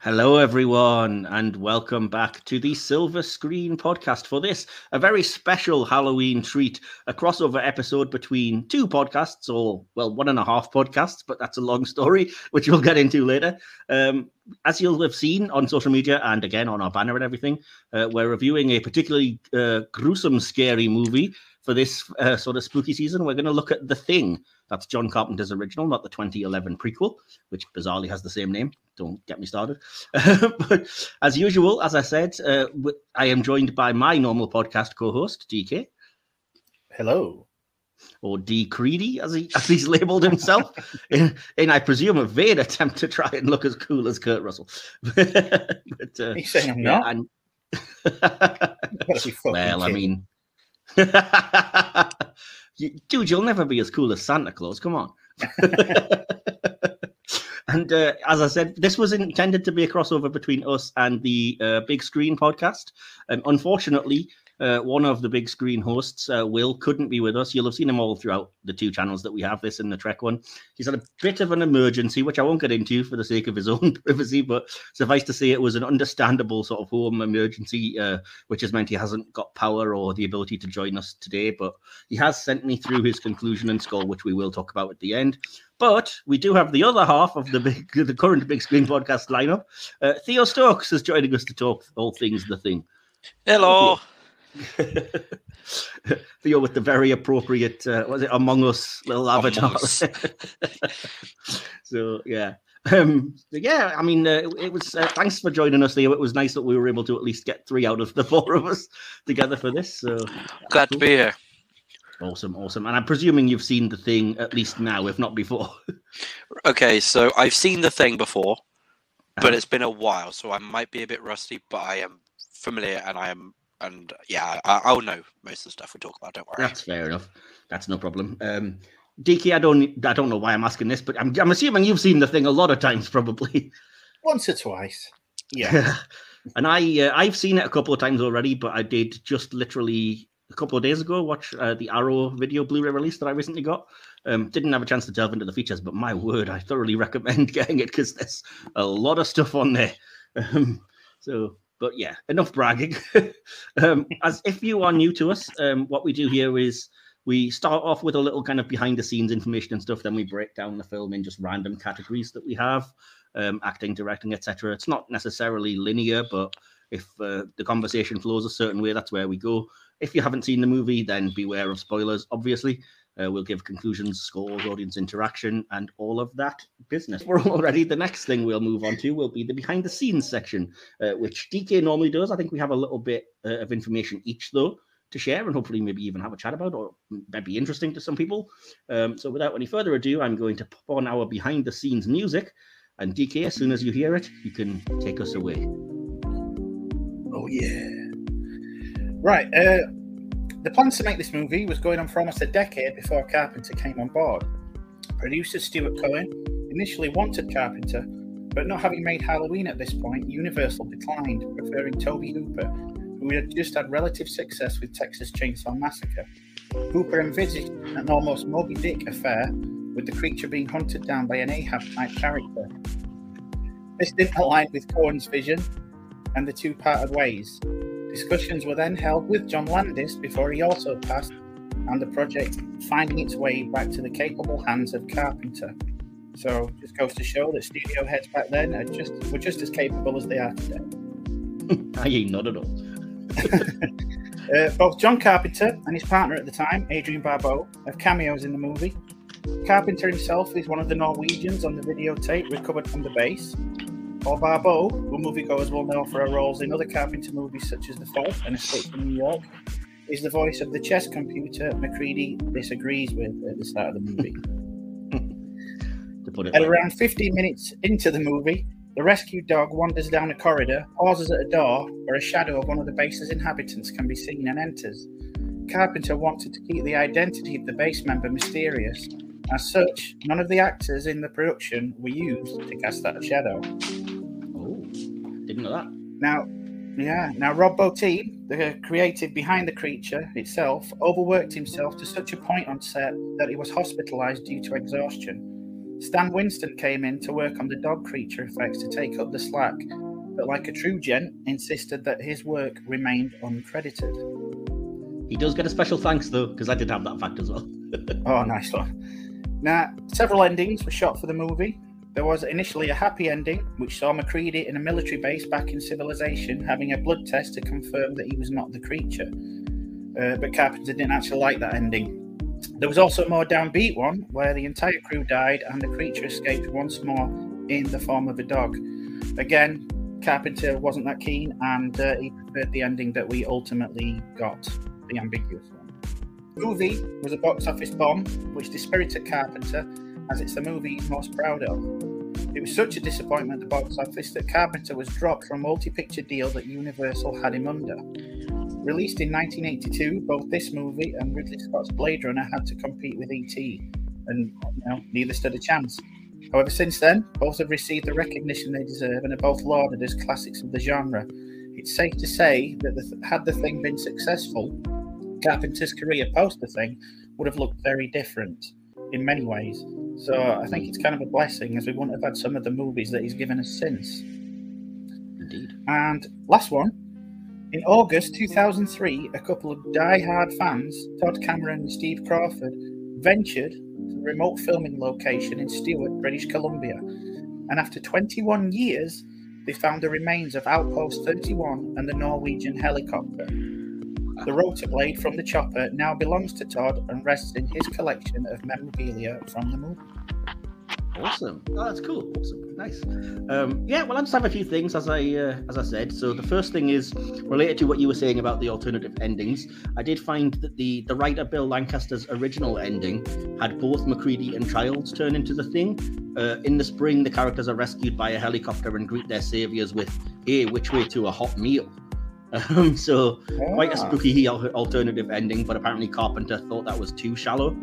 Hello, everyone, and welcome back to the Silver Screen podcast for this, a very special Halloween treat, a crossover episode between two podcasts, or, well, one and a half podcasts, but that's a long story, which we'll get into later. Um, as you'll have seen on social media and again on our banner and everything, uh, we're reviewing a particularly uh, gruesome, scary movie for this uh, sort of spooky season. We're going to look at The Thing. That's John Carpenter's original, not the 2011 prequel, which bizarrely has the same name. Don't get me started. but as usual, as I said, uh, I am joined by my normal podcast co-host, DK. Hello. Or D Creedy, as he as he's labelled himself, in, in I presume a vain attempt to try and look as cool as Kurt Russell. but, uh, He's saying I'm not. Yeah, and... well, I mean, dude, you'll never be as cool as Santa Claus. Come on. and uh, as I said, this was intended to be a crossover between us and the uh, Big Screen podcast. Um, unfortunately, uh, one of the big screen hosts, uh, Will, couldn't be with us. You'll have seen him all throughout the two channels that we have, this and the Trek one. He's had a bit of an emergency, which I won't get into for the sake of his own privacy, but suffice to say, it was an understandable sort of home emergency, uh, which has meant he hasn't got power or the ability to join us today. But he has sent me through his conclusion and score, which we will talk about at the end. But we do have the other half of the big, the current big screen podcast lineup. Uh, Theo Stokes is joining us to talk all things the thing. Hello. Theo with the very appropriate, uh, was it Among Us little avatar? so yeah, um, yeah. I mean, uh, it was. Uh, thanks for joining us, Theo. It was nice that we were able to at least get three out of the four of us together for this. So glad cool. to be here. Awesome, awesome. And I'm presuming you've seen the thing at least now, if not before. okay, so I've seen the thing before, but uh-huh. it's been a while, so I might be a bit rusty, but I am familiar and I am and yeah, I, will know most of the stuff we talk about. Don't worry. That's fair enough. That's no problem. Um, DK, I don't, I don't know why I'm asking this, but I'm, I'm assuming you've seen the thing a lot of times, probably. Once or twice. Yeah. and I, uh, I've seen it a couple of times already, but I did just literally a couple of days ago watch uh, the Arrow video Blu-ray release that I recently got. Um, didn't have a chance to delve into the features, but my word, I thoroughly recommend getting it because there's a lot of stuff on there. Um, so but yeah, enough bragging. um, as if you are new to us, um, what we do here is we start off with a little kind of behind the scenes information and stuff. Then we break down the film in just random categories that we have, um, acting, directing, etc. It's not necessarily linear, but if uh, the conversation flows a certain way, that's where we go. If you haven't seen the movie, then beware of spoilers, obviously. Uh, we'll give conclusions, scores, audience interaction, and all of that business. We're already. The next thing we'll move on to will be the behind the scenes section, uh, which DK normally does. I think we have a little bit uh, of information each, though, to share and hopefully maybe even have a chat about, or might be interesting to some people. Um, so without any further ado, I'm going to pop on our behind the scenes music. And DK, as soon as you hear it, you can take us away. Oh, yeah. Right. Uh, the plans to make this movie was going on for almost a decade before Carpenter came on board. Producer Stuart Cohen initially wanted Carpenter, but not having made Halloween at this point, Universal declined, preferring Tobe Hooper, who had just had relative success with Texas Chainsaw Massacre. Hooper envisaged an almost Moby Dick affair, with the creature being hunted down by an Ahab type character. This didn't align with Cohen's vision, and the two parted ways. Discussions were then held with John Landis before he also passed, and the project finding its way back to the capable hands of Carpenter. So just goes to show that studio heads back then are just were just as capable as they are today. I ain't not at all. uh, both John Carpenter and his partner at the time, Adrienne Barbeau, have cameos in the movie. Carpenter himself is one of the Norwegians on the videotape recovered from the base, Paul Barbeau, who moviegoers will know for her roles in other Carpenter movies such as The Fog and Escape from New York, is the voice of the chess computer MacReady disagrees with at the start of the movie. at around 15 minutes into the movie, the rescue dog wanders down a corridor, pauses at a door where a shadow of one of the base's inhabitants can be seen and enters. Carpenter wanted to keep the identity of the base member mysterious. As such, none of the actors in the production were used to cast that shadow. Didn't know that. Now, yeah. Now, Rob Bottin, the creative behind the creature itself, overworked himself to such a point on set that he was hospitalized due to exhaustion. Stan Winston came in to work on the dog creature effects to take up the slack, but like a true gent, insisted that his work remained uncredited. He does get a special thanks though, because I did have that fact as well. oh, nice one. Now, several endings were shot for the movie. There was initially a happy ending, which saw MacReady in a military base back in civilization having a blood test to confirm that he was not the creature. Uh, but Carpenter didn't actually like that ending. There was also a more downbeat one where the entire crew died and the creature escaped once more in the form of a dog. Again, Carpenter wasn't that keen and uh, he preferred the ending that we ultimately got, the ambiguous one. Movie was a box office bomb, which dispirited Carpenter as it's the movie he's most proud of. It was such a disappointment at the box office that Carpenter was dropped from a multi picture deal that Universal had him under. Released in 1982, both this movie and Ridley Scott's Blade Runner had to compete with E.T., and you know, neither stood a chance. However, since then, both have received the recognition they deserve and are both lauded as classics of the genre. It's safe to say that the, had the thing been successful, Carpenter's career post the thing would have looked very different in many ways. So I think it's kind of a blessing as we wouldn't have had some of the movies that he's given us since. Indeed. And last one. In August 2003, a couple of die-hard fans, Todd Cameron and Steve Crawford, ventured to a remote filming location in Stewart, British Columbia. And after 21 years, they found the remains of Outpost 31 and the Norwegian helicopter. The rotor blade from the chopper now belongs to Todd and rests in his collection of memorabilia from the movie. Awesome. Oh, that's cool. Awesome. Nice. Um, yeah. Well, I just have a few things, as I uh, as I said. So the first thing is related to what you were saying about the alternative endings. I did find that the the writer Bill Lancaster's original ending had both MacReady and Childs turn into the thing. Uh, in the spring, the characters are rescued by a helicopter and greet their saviors with, "Hey, which way to a hot meal?" Um, so quite a Ah. spooky alternative ending, but apparently Carpenter thought that was too shallow.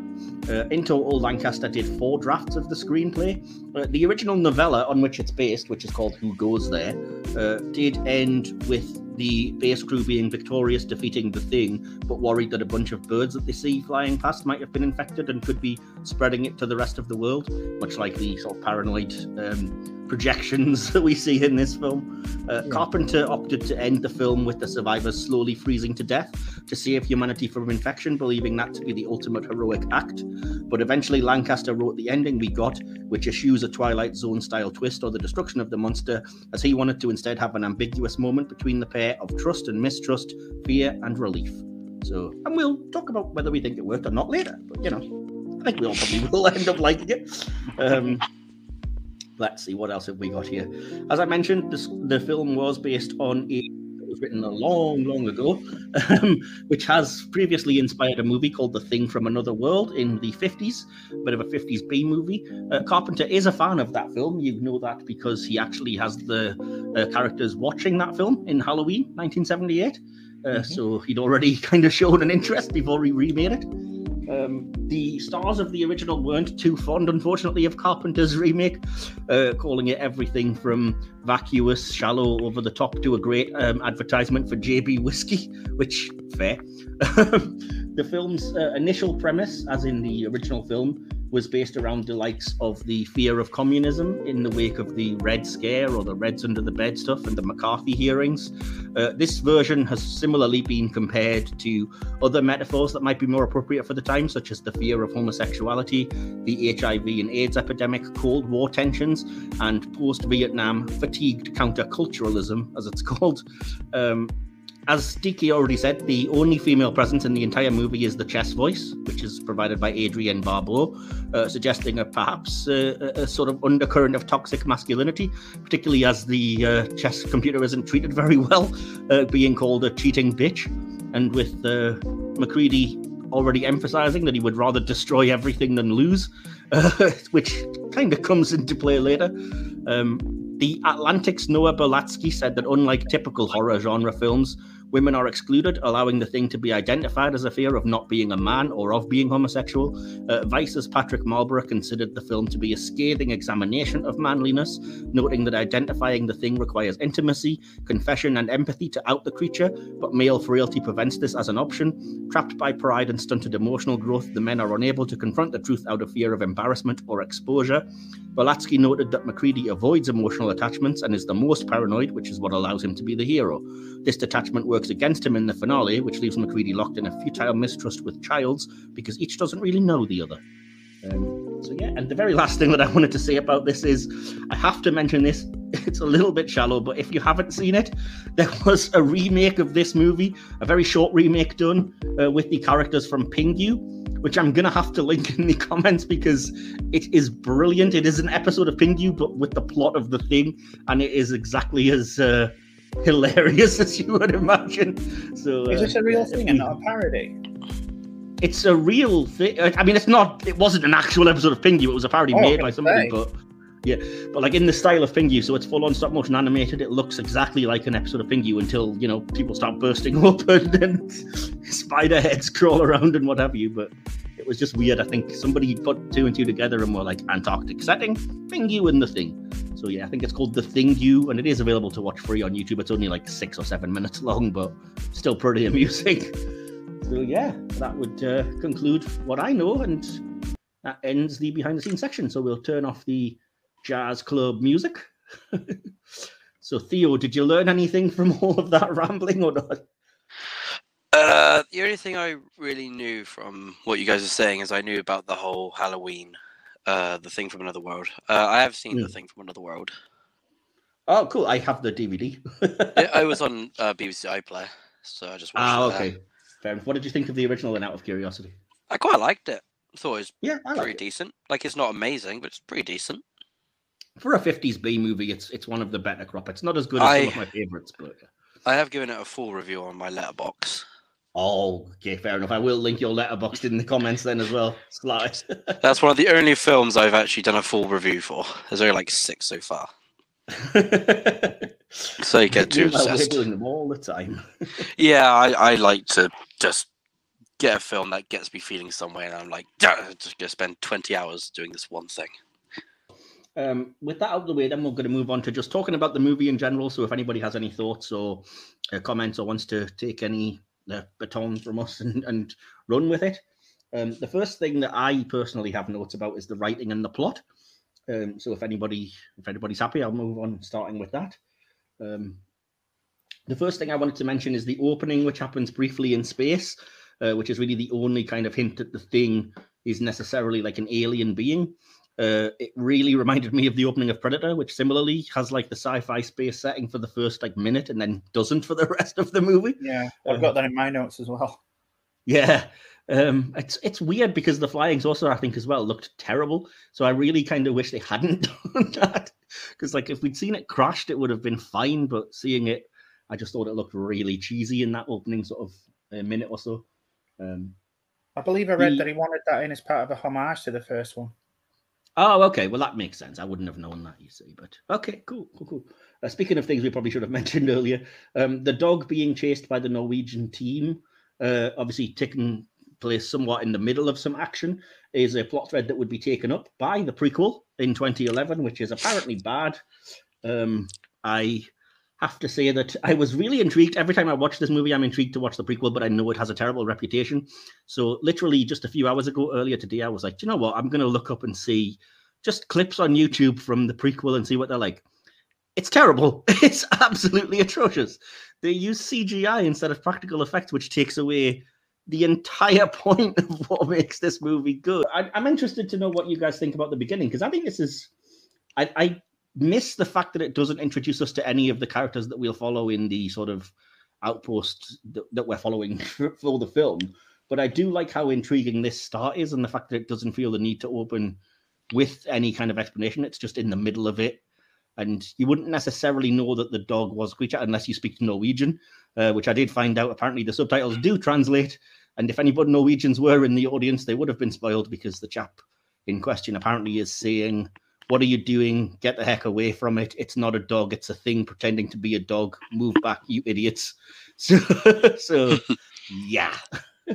Uh, in total, Lancaster did four drafts of the screenplay. Uh, the original novella on which it's based, which is called Who Goes There, uh, did end with the base crew being victorious, defeating the thing, but worried that a bunch of birds that they see flying past might have been infected and could be spreading it to the rest of the world, much like the sort of paranoid um, projections that we see in this film. Uh, Yeah. Carpenter opted to end the film with the survivors slowly freezing to death to save humanity from infection, believing that to be the ultimate heroic act. But eventually, Lancaster wrote the ending we got, which eschews a Twilight Zone style twist or the destruction of the monster, as he wanted to instead have an ambiguous moment between the pair of trust and mistrust, fear and relief. So, and we'll talk about whether we think it worked or not later, but you know, I think we all probably will end up liking it. Um, let's see, what else have we got here? As I mentioned, this, the film was based on a it was written a long, long ago, um, which has previously inspired a movie called The Thing from Another World in the 50s, a bit of a 50s B movie. Uh, Carpenter is a fan of that film. You know that because he actually has the uh, characters watching that film in Halloween 1978. Uh, Mhm. So he'd already kind of shown an interest before he remade it. Um, the stars of the original weren't too fond, unfortunately, of Carpenter's remake, uh, calling it everything from vacuous, shallow, over the top to a great um, advertisement for JB whiskey, which fair. the film's uh, initial premise, as in the original film, was based around the likes of the fear of communism in the wake of the Red Scare or the Reds under the bed stuff and the McCarthy hearings. Uh, this version has similarly been compared to other metaphors that might be more appropriate for the time, such as the fear of homosexuality, the HIV and AIDS epidemic, Cold War tensions, and post Vietnam fatigued counterculturalism, as it's called. Um, as DK already said, the only female presence in the entire movie is the chess voice, which is provided by Adrienne Barbeau, uh, suggesting a perhaps uh, a, sort of undercurrent of toxic masculinity, particularly as the uh, chess computer isn't treated very well, uh, being called a cheating bitch. And with uh, MacReady already emphasizing that he would rather destroy everything than lose, uh, which kind of comes into play later. Um, the Atlantic's Noah Berlatsky said that unlike typical horror genre films, Women are excluded, allowing the thing to be identified as a fear of not being a man or of being homosexual. Uh, Vice's Patrick Marlborough considered the film to be a scathing examination of manliness, noting that identifying the thing requires intimacy, confession, and empathy to out the creature, but male frailty prevents this as an option. Trapped by pride and stunted emotional growth, the men are unable to confront the truth out of fear of embarrassment or exposure. Berlatsky noted that MacReady avoids emotional attachments and is the most paranoid, which is what allows him to be the hero. This detachment works against him in the finale, which leaves MacReady locked in a futile mistrust with Childs because each doesn't really know the other. Um, so yeah, and the very last thing that I wanted to say about this is I have to mention this. It's a little bit shallow, but if you haven't seen it, there was a remake of this movie, a very short remake done uh, with the characters from Pingu, which I'm gonna have to link in the comments because it is brilliant. It is an episode of Pingu, but with the plot of the thing, and it is exactly as uh, hilarious as you would imagine. So, Is uh, this a real thing and not a parody? it's a real thing. I mean, it's not. It wasn't an actual episode of Pingu. It was a parody Oh, made by somebody, say. but yeah, but like in the style of Pingu, so it's full on stop motion animated. It looks exactly like an episode of Pingu until you know people start bursting open and spider heads crawl around and what have you. But it was just weird. I think somebody put two and two together and were like Antarctic setting, Pingu and the thing. So yeah, I think it's called the Thingu, and it is available to watch free on YouTube. It's only like six or seven minutes long, but still pretty amusing. So yeah, that would uh, conclude what I know, and that ends the behind the scenes section. So we'll turn off the jazz club music. so Theo, did you learn anything from all of that rambling or not? Uh, the only thing I really knew from what you guys are saying is I knew about the whole Halloween, uh, the thing from another world. Uh, I have seen the Hmm. thing from another world. Oh, cool! I have the DVD. It, I was on uh, BBC iPlayer, so I just watched ah, there. okay. Fair enough. What did you think of the original? Then, out of curiosity. I quite liked it. Thought it was Yeah, I pretty it. decent. Like it's not amazing, but it's pretty decent. For a '50s B movie, it's it's one of the better crop. It's not as good as some of my favorites, but I have given it a full review on my Letterboxd. oh, okay, fair enough. I will link your Letterboxd in the comments then as well. Slide. That's one of the only films I've actually done a full review for. There's only like six so far. So you get too obsessed. doing them all the time. Yeah, I, I like to just get a film that gets me feeling some way, and I'm like, "Yeah, just gonna spend 20 hours doing this one thing. Um, with that out of the way, then we're going to move on to just talking about the movie in general. So, if anybody has any thoughts or uh, comments or wants to take any uh, baton from us and, and run with it, um, the first thing that I personally have notes about is the writing and the plot. Um, so, if anybody if anybody's happy, I'll move on, starting with that. Um, the first thing I wanted to mention is the opening, which happens briefly in space, uh, which is really the only kind of hint that the thing is necessarily like an alien being. Uh, it really reminded me of the opening of Predator, which similarly has like the sci-fi space setting for the first like minute and then doesn't for the rest of the movie. Yeah, I've Um, got that in my notes as well. Yeah, um, it's it's weird because the flying saucer, I think, as well looked terrible. So I really kind of wish they hadn't done that because, like, if we'd seen it crashed, it would have been fine. But seeing it, I just thought it looked really cheesy in that opening sort of uh, minute or so. Um, I believe I read the- that he wanted that in as part of a homage to the first one. Oh, okay. Well, that makes sense. I wouldn't have known that, you see. But okay, cool, cool, cool. Uh, speaking of things we probably should have mentioned earlier, um, the dog being chased by the Norwegian team, uh, obviously taking place somewhat in the middle of some action, is a plot thread that would be taken up by the prequel in 2011, which is apparently bad. Um, I have to say that I was really intrigued. Every time I watch this movie, I'm intrigued to watch the prequel, but I know it has a terrible reputation. So, literally, just a few hours ago, earlier today, I was like, you know what? I'm going to look up and see just clips on YouTube from the prequel and see what they're like. It's terrible. It's absolutely atrocious. They use CGI instead of practical effects, which takes away the entire point of what makes this movie good. I, I'm interested to know what you guys think about the beginning because I think this is. I, I miss the fact that it doesn't introduce us to any of the characters that we'll follow in the sort of outpost that, that we're following for the film. But I do like how intriguing this start is and the fact that it doesn't feel the need to open with any kind of explanation. It's just in the middle of it. And you wouldn't necessarily know that the dog was a creature unless you speak Norwegian, uh, which I did find out. Apparently, the subtitles do translate. And if anybody Norwegians were in the audience, they would have been spoiled because the chap in question apparently is saying What are you doing? Get the heck away from it. It's not a dog. It's a thing pretending to be a dog. Move back, you idiots. So, so yeah.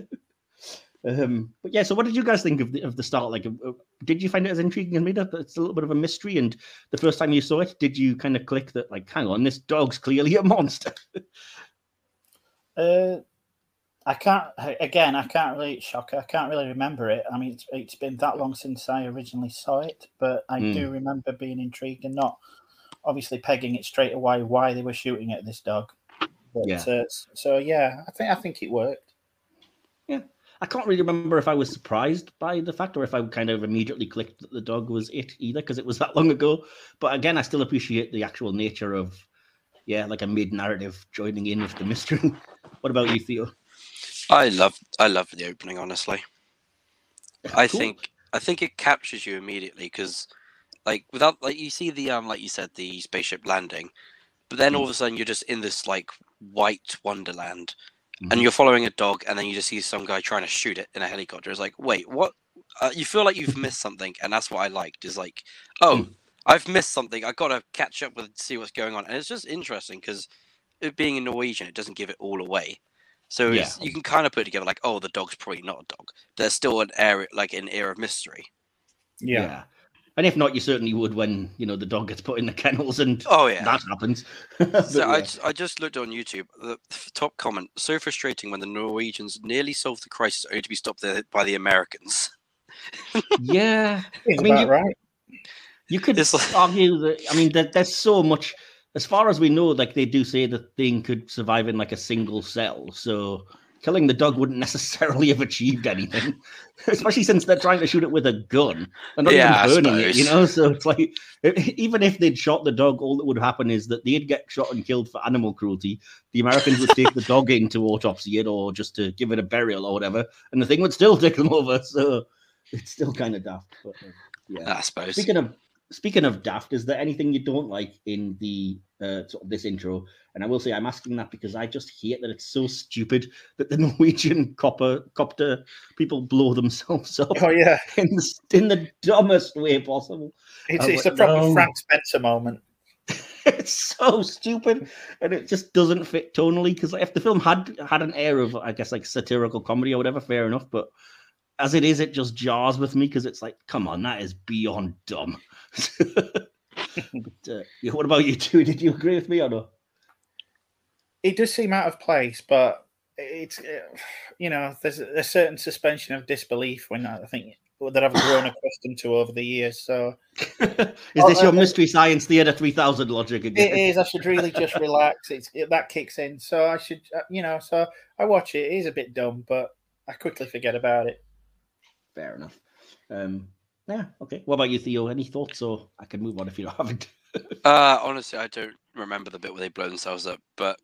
um, but yeah, so what did you guys think of the, of the start? Like, uh, did you find it as intriguing as me? That it's a little bit of a mystery. And the first time you saw it, did you kind of click that, like, hang on, this dog's clearly a monster? uh, I can't. Again, I can't really shock. I can't really remember it. I mean, it's, it's been that long since I originally saw it, but I mm. do remember being intrigued and not obviously pegging it straight away why they were shooting at this dog. But, yeah. Uh, so yeah, I think I think it worked. Yeah, I can't really remember if I was surprised by the fact or if I kind of immediately clicked that the dog was it either because it was that long ago. But again, I still appreciate the actual nature of yeah, like a mid narrative joining in with the mystery. what about you, Theo? I love I love the opening. Honestly, I cool. think I think it captures you immediately because like without like you see the um like you said the spaceship landing, but then mm. all of a sudden you're just in this like white wonderland mm-hmm. and you're following a dog and then you just see some guy trying to shoot it in a helicopter it's like wait what uh, you feel like you've missed something and that's what i liked is like oh mm. i've missed something i gotta catch up with see what's going on and it's just interesting because it being in norwegian it doesn't give it all away so yeah. you can kind of put together like oh the dog's probably not a dog there's still an area like an air of mystery yeah. yeah. And if not, you certainly would when you know the dog gets put in the kennels and oh yeah, that happens. so yeah. I, I just looked on YouTube. The top comment: so frustrating when the Norwegians nearly solved the crisis only to be stopped by the Americans. yeah, I mean, you, right. You could like... argue that. I mean, that there's so much. As far as we know, like they do say the thing could survive in like a single cell. So killing the dog wouldn't necessarily have achieved anything, especially since they're trying to shoot it with a gun and not yeah, even burning it, you know? So it's like, even if they'd shot the dog, all that would happen is that they'd get shot and killed for animal cruelty. The Americans would take the dog in to autopsy it or just to give it a burial or whatever, and the thing would still take them over. So it's still kind of daft. But, uh, yeah. I suppose. Speaking of speaking of daft, is there anything you don't like in the uh, sort of this intro? And I will say I'm asking that because I just hate that it's so stupid that the Norwegian copper copter people blow themselves up. Oh yeah, in the, in the dumbest way possible. It's, it's like, a proper no. Frank Spencer moment. it's so stupid, and it just doesn't fit tonally. Because if the film had had an air of, I guess, like satirical comedy or whatever, fair enough. But as it is, it just jars with me because it's like, come on, that is beyond dumb. but, uh, what about you two? Did you agree with me or no? It does seem out of place, but it's you know there's a certain suspension of disbelief when I think that I've grown accustomed to over the years. So, is this your mystery science theater three thousand logic again? It is. I should really just relax. It's it, that kicks in. So I should, uh, you know. So I watch it. It is a bit dumb, but I quickly forget about it. Fair enough. Um, yeah. Okay. What about you, Theo? Any thoughts, or I can move on if you haven't? uh, honestly, I don't remember the bit where they blow themselves up, but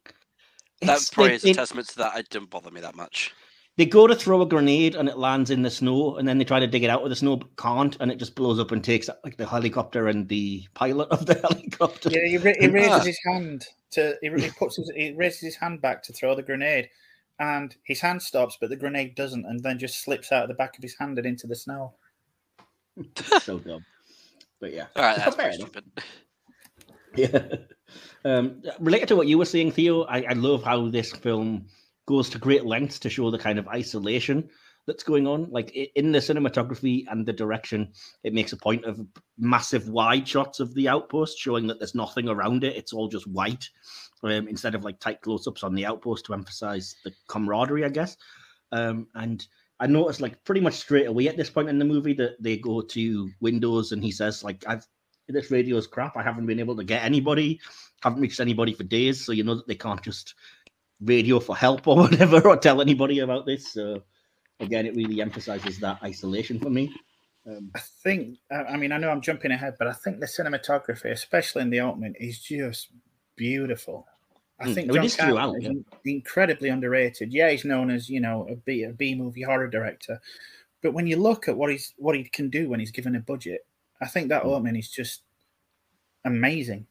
that it's, probably they, is a they, testament to that. It didn't bother me that much. They go to throw a grenade and it lands in the snow, and then they try to dig it out with the snow, but can't, and it just blows up and takes like the helicopter and the pilot of the helicopter. Yeah, he, he raises his hand to he, he puts his, he raises his hand back to throw the grenade, and his hand stops, but the grenade doesn't, and then just slips out of the back of his hand and into the snow. so dumb. But yeah. All right, that's pretty stupid. Yeah. Um, related to what you were saying, Theo, I, I love how this film goes to great lengths to show the kind of isolation that's going on. Like in the cinematography and the direction, it makes a point of massive wide shots of the outpost, showing that there's nothing around it. It's all just white, um, instead of like tight close-ups on the outpost to emphasize the camaraderie, I guess. Um, and I noticed like pretty much straight away at this point in the movie that they go to Windows and he says like I've this radio is crap. I haven't been able to get anybody, haven't reached anybody for days. So you know that they can't just radio for help or whatever or tell anybody about this. So again, it really emphasizes that isolation for me. Um, I think, I mean, I know I'm jumping ahead, but I think the cinematography, especially in the opening, is just beautiful. I hmm. think John Carpenter is yeah. incredibly underrated. Yeah, he's known as you know a B a B movie horror director, but when you look at what he's what he can do when he's given a budget, I think that mm. opening is just amazing.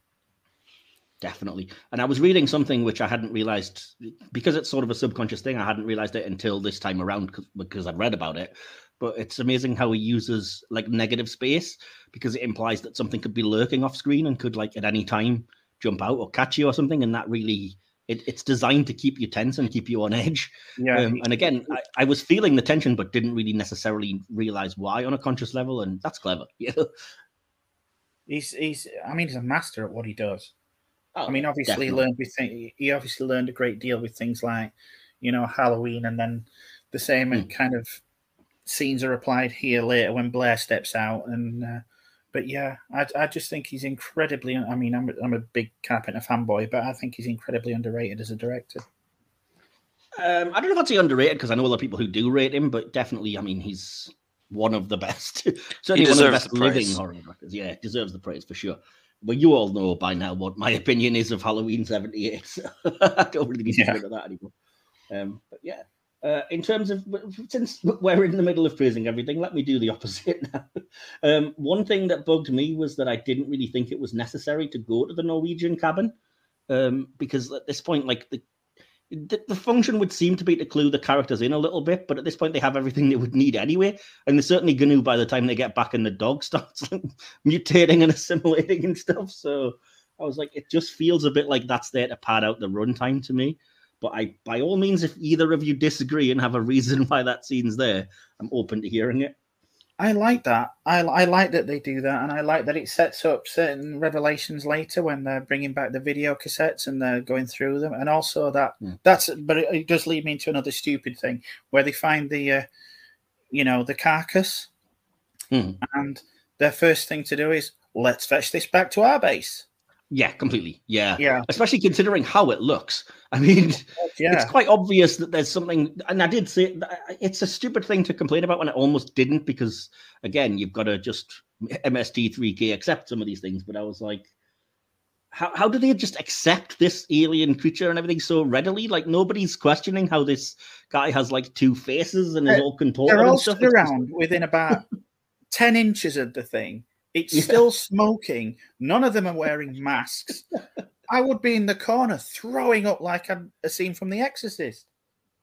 Definitely. And I was reading something which I hadn't realized because it's sort of a subconscious thing. I hadn't realized it until this time around because I'd read about it. but it's amazing how he uses like negative space because it implies that something could be lurking off screen and could like at any time jump out or catch you or something, and that really it, it's designed to keep you tense and keep you on edge. Yeah. Um, and again, I, I, was feeling the tension, but didn't really necessarily realize why on a conscious level, and that's clever. Yeah. He's he's. I mean, he's a master at what he does. Oh, I mean, obviously, he learned with th- he obviously learned a great deal with things like, you know, Halloween, and then the same mm. kind of scenes are applied here later when Blair steps out, and uh, but yeah, I, I just think he's incredibly. I mean, I'm I'm a big Carpenter fanboy, but I think he's incredibly underrated as a director. Um, I don't know if I'd say underrated because I know a lot of people who do rate him, but definitely, I mean, he's one of the best. Certainly one of the best the living horror directors. Yeah, deserves the praise for sure. Well, you all know by now what my opinion is of Halloween '78. So I don't really need to yeah. go that anymore. Um, but yeah, uh, in terms of since we're in the middle of praising everything, let me do the opposite now. Um, one thing that bugged me was that I didn't really think it was necessary to go to the Norwegian cabin um, because at this point, like the, the, the function would seem to be to clue the characters in a little bit, but at this point they have everything they would need anyway, and they're certainly to by the time they get back and the dog starts like, mutating and assimilating and stuff. So I was like, it just feels a bit like that's there to pad out the runtime to me. But I, by all means, if either of you disagree and have a reason why that scene's there, I'm open to hearing it. I like that. I, I like that they do that, and I like that it sets up certain revelations later when they're bringing back the video cassettes and they're going through them, and also that mm. that's. But it, it, does lead me into another stupid thing where they find the, uh, you know, the carcass, mm. and their first thing to do is let's fetch this back to our base. Yeah, completely. Yeah. Yeah. Especially considering how it looks. I mean, yeah. it's quite obvious that there's something, and I did say it's a stupid thing to complain about when I almost didn't, because again, you've got to just MST3K accept some of these things. But I was like, how, how do they just accept this alien creature and everything so readily? Like nobody's questioning how this guy has like two faces and is uh, all contorted. They're all around within about ten inches of the thing, it's yeah. still smoking. None of them are wearing masks. I would be in the corner throwing up like a, a scene from The Exorcist.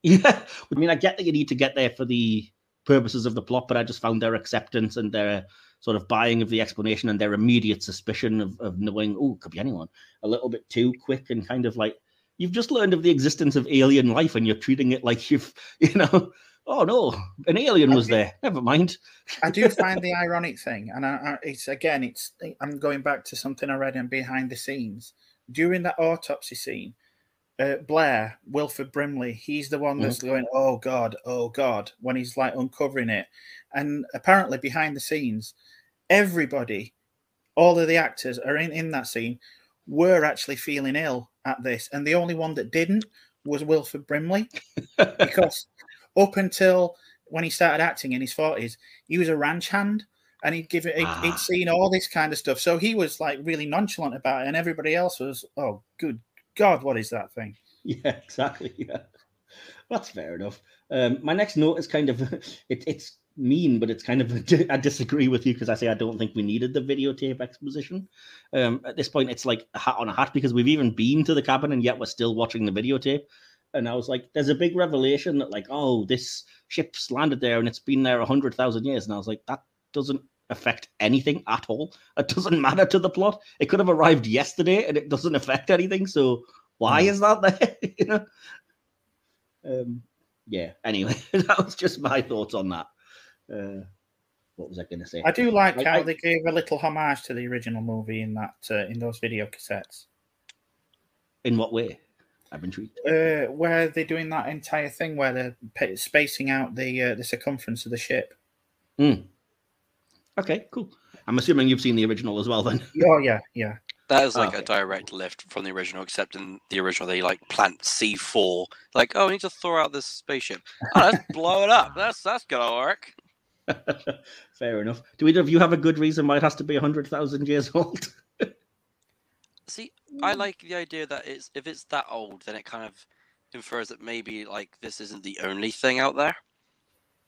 Yeah, I mean, I get that you need to get there for the purposes of the plot, but I just found their acceptance and their sort of buying of the explanation and their immediate suspicion of, of knowing, oh, could be anyone, a little bit too quick and kind of like you've just learned of the existence of alien life and you're treating it like you've, you know, oh no, an alien was there. Never mind. I do find the ironic thing, and I, I, it's again, it's I'm going back to something I read in behind the scenes during that autopsy scene. Uh, Blair, Wilford Brimley, he's the one that's mm-hmm. going, "Oh God, oh God," when he's like uncovering it, and apparently behind the scenes, everybody, all of the actors are in in that scene, were actually feeling ill at this, and the only one that didn't was Wilford Brimley because up until when he started acting in his 40s, he was a ranch hand and he'd give it, he'd, ah. he'd, seen all this kind of stuff. So he was like really nonchalant about it, and everybody else was, oh, good God, what is that thing? Yeah, exactly. Yeah, that's fair enough. Um, my next note is kind of it, it's mean, but it's kind of I disagree with you because I say I don't think we needed the videotape exposition. Um, at this point, it's like a hat on a hat because we've even been to the cabin and yet we're still watching the videotape and I was like, "There's a big revelation that like, oh, this ship's landed there and it's been there a hundred thousand years." And I was like, "That doesn't affect anything at all. It doesn't matter to the plot. It could have arrived yesterday and it doesn't affect anything. So why mm. is that there? you know." Um, yeah. Anyway, that was just my thoughts on that. Uh, what was I going to say? I do like, like how I, they gave a little homage to the original movie in that uh, in those video cassettes. In what way? I'm intrigued. Uh, where they're doing that entire thing where they're spacing out the uh, the circumference of the ship. Mm. Okay, cool. I'm assuming you've seen the original as well, then. Oh yeah, yeah. That is like okay. a direct lift from the original, except in the original they like plant C4. Like, oh, we need to throw out this spaceship. Oh, let's blow it up. That's that's gonna work. Fair enough. Do either of you have a good reason why it has to be hundred thousand years old? See, I like the idea that it's if it's that old, then it kind of infers that maybe like this isn't the only thing out there.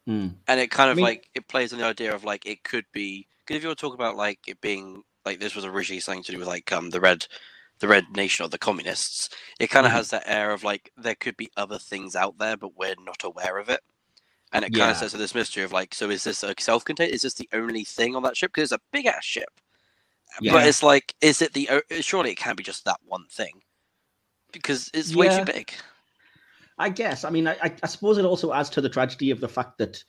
Mm. And it kind of I mean, like it plays on the idea of like it could be because if you were talking about like it being like this was originally something to do with like um the red the red nation or the communists, it kind of mm. has that air of like there could be other things out there, but we're not aware of it. and it kind Yeah. of sets up this mystery of like, so is this a self-contained? Is this the only thing on that ship? Because it's a big ass ship. Yeah. But it's like, is it the? Surely it can't be just that one thing, because it's way Yeah. too big. I guess. I mean, I, I, I suppose it also adds to the tragedy of the fact that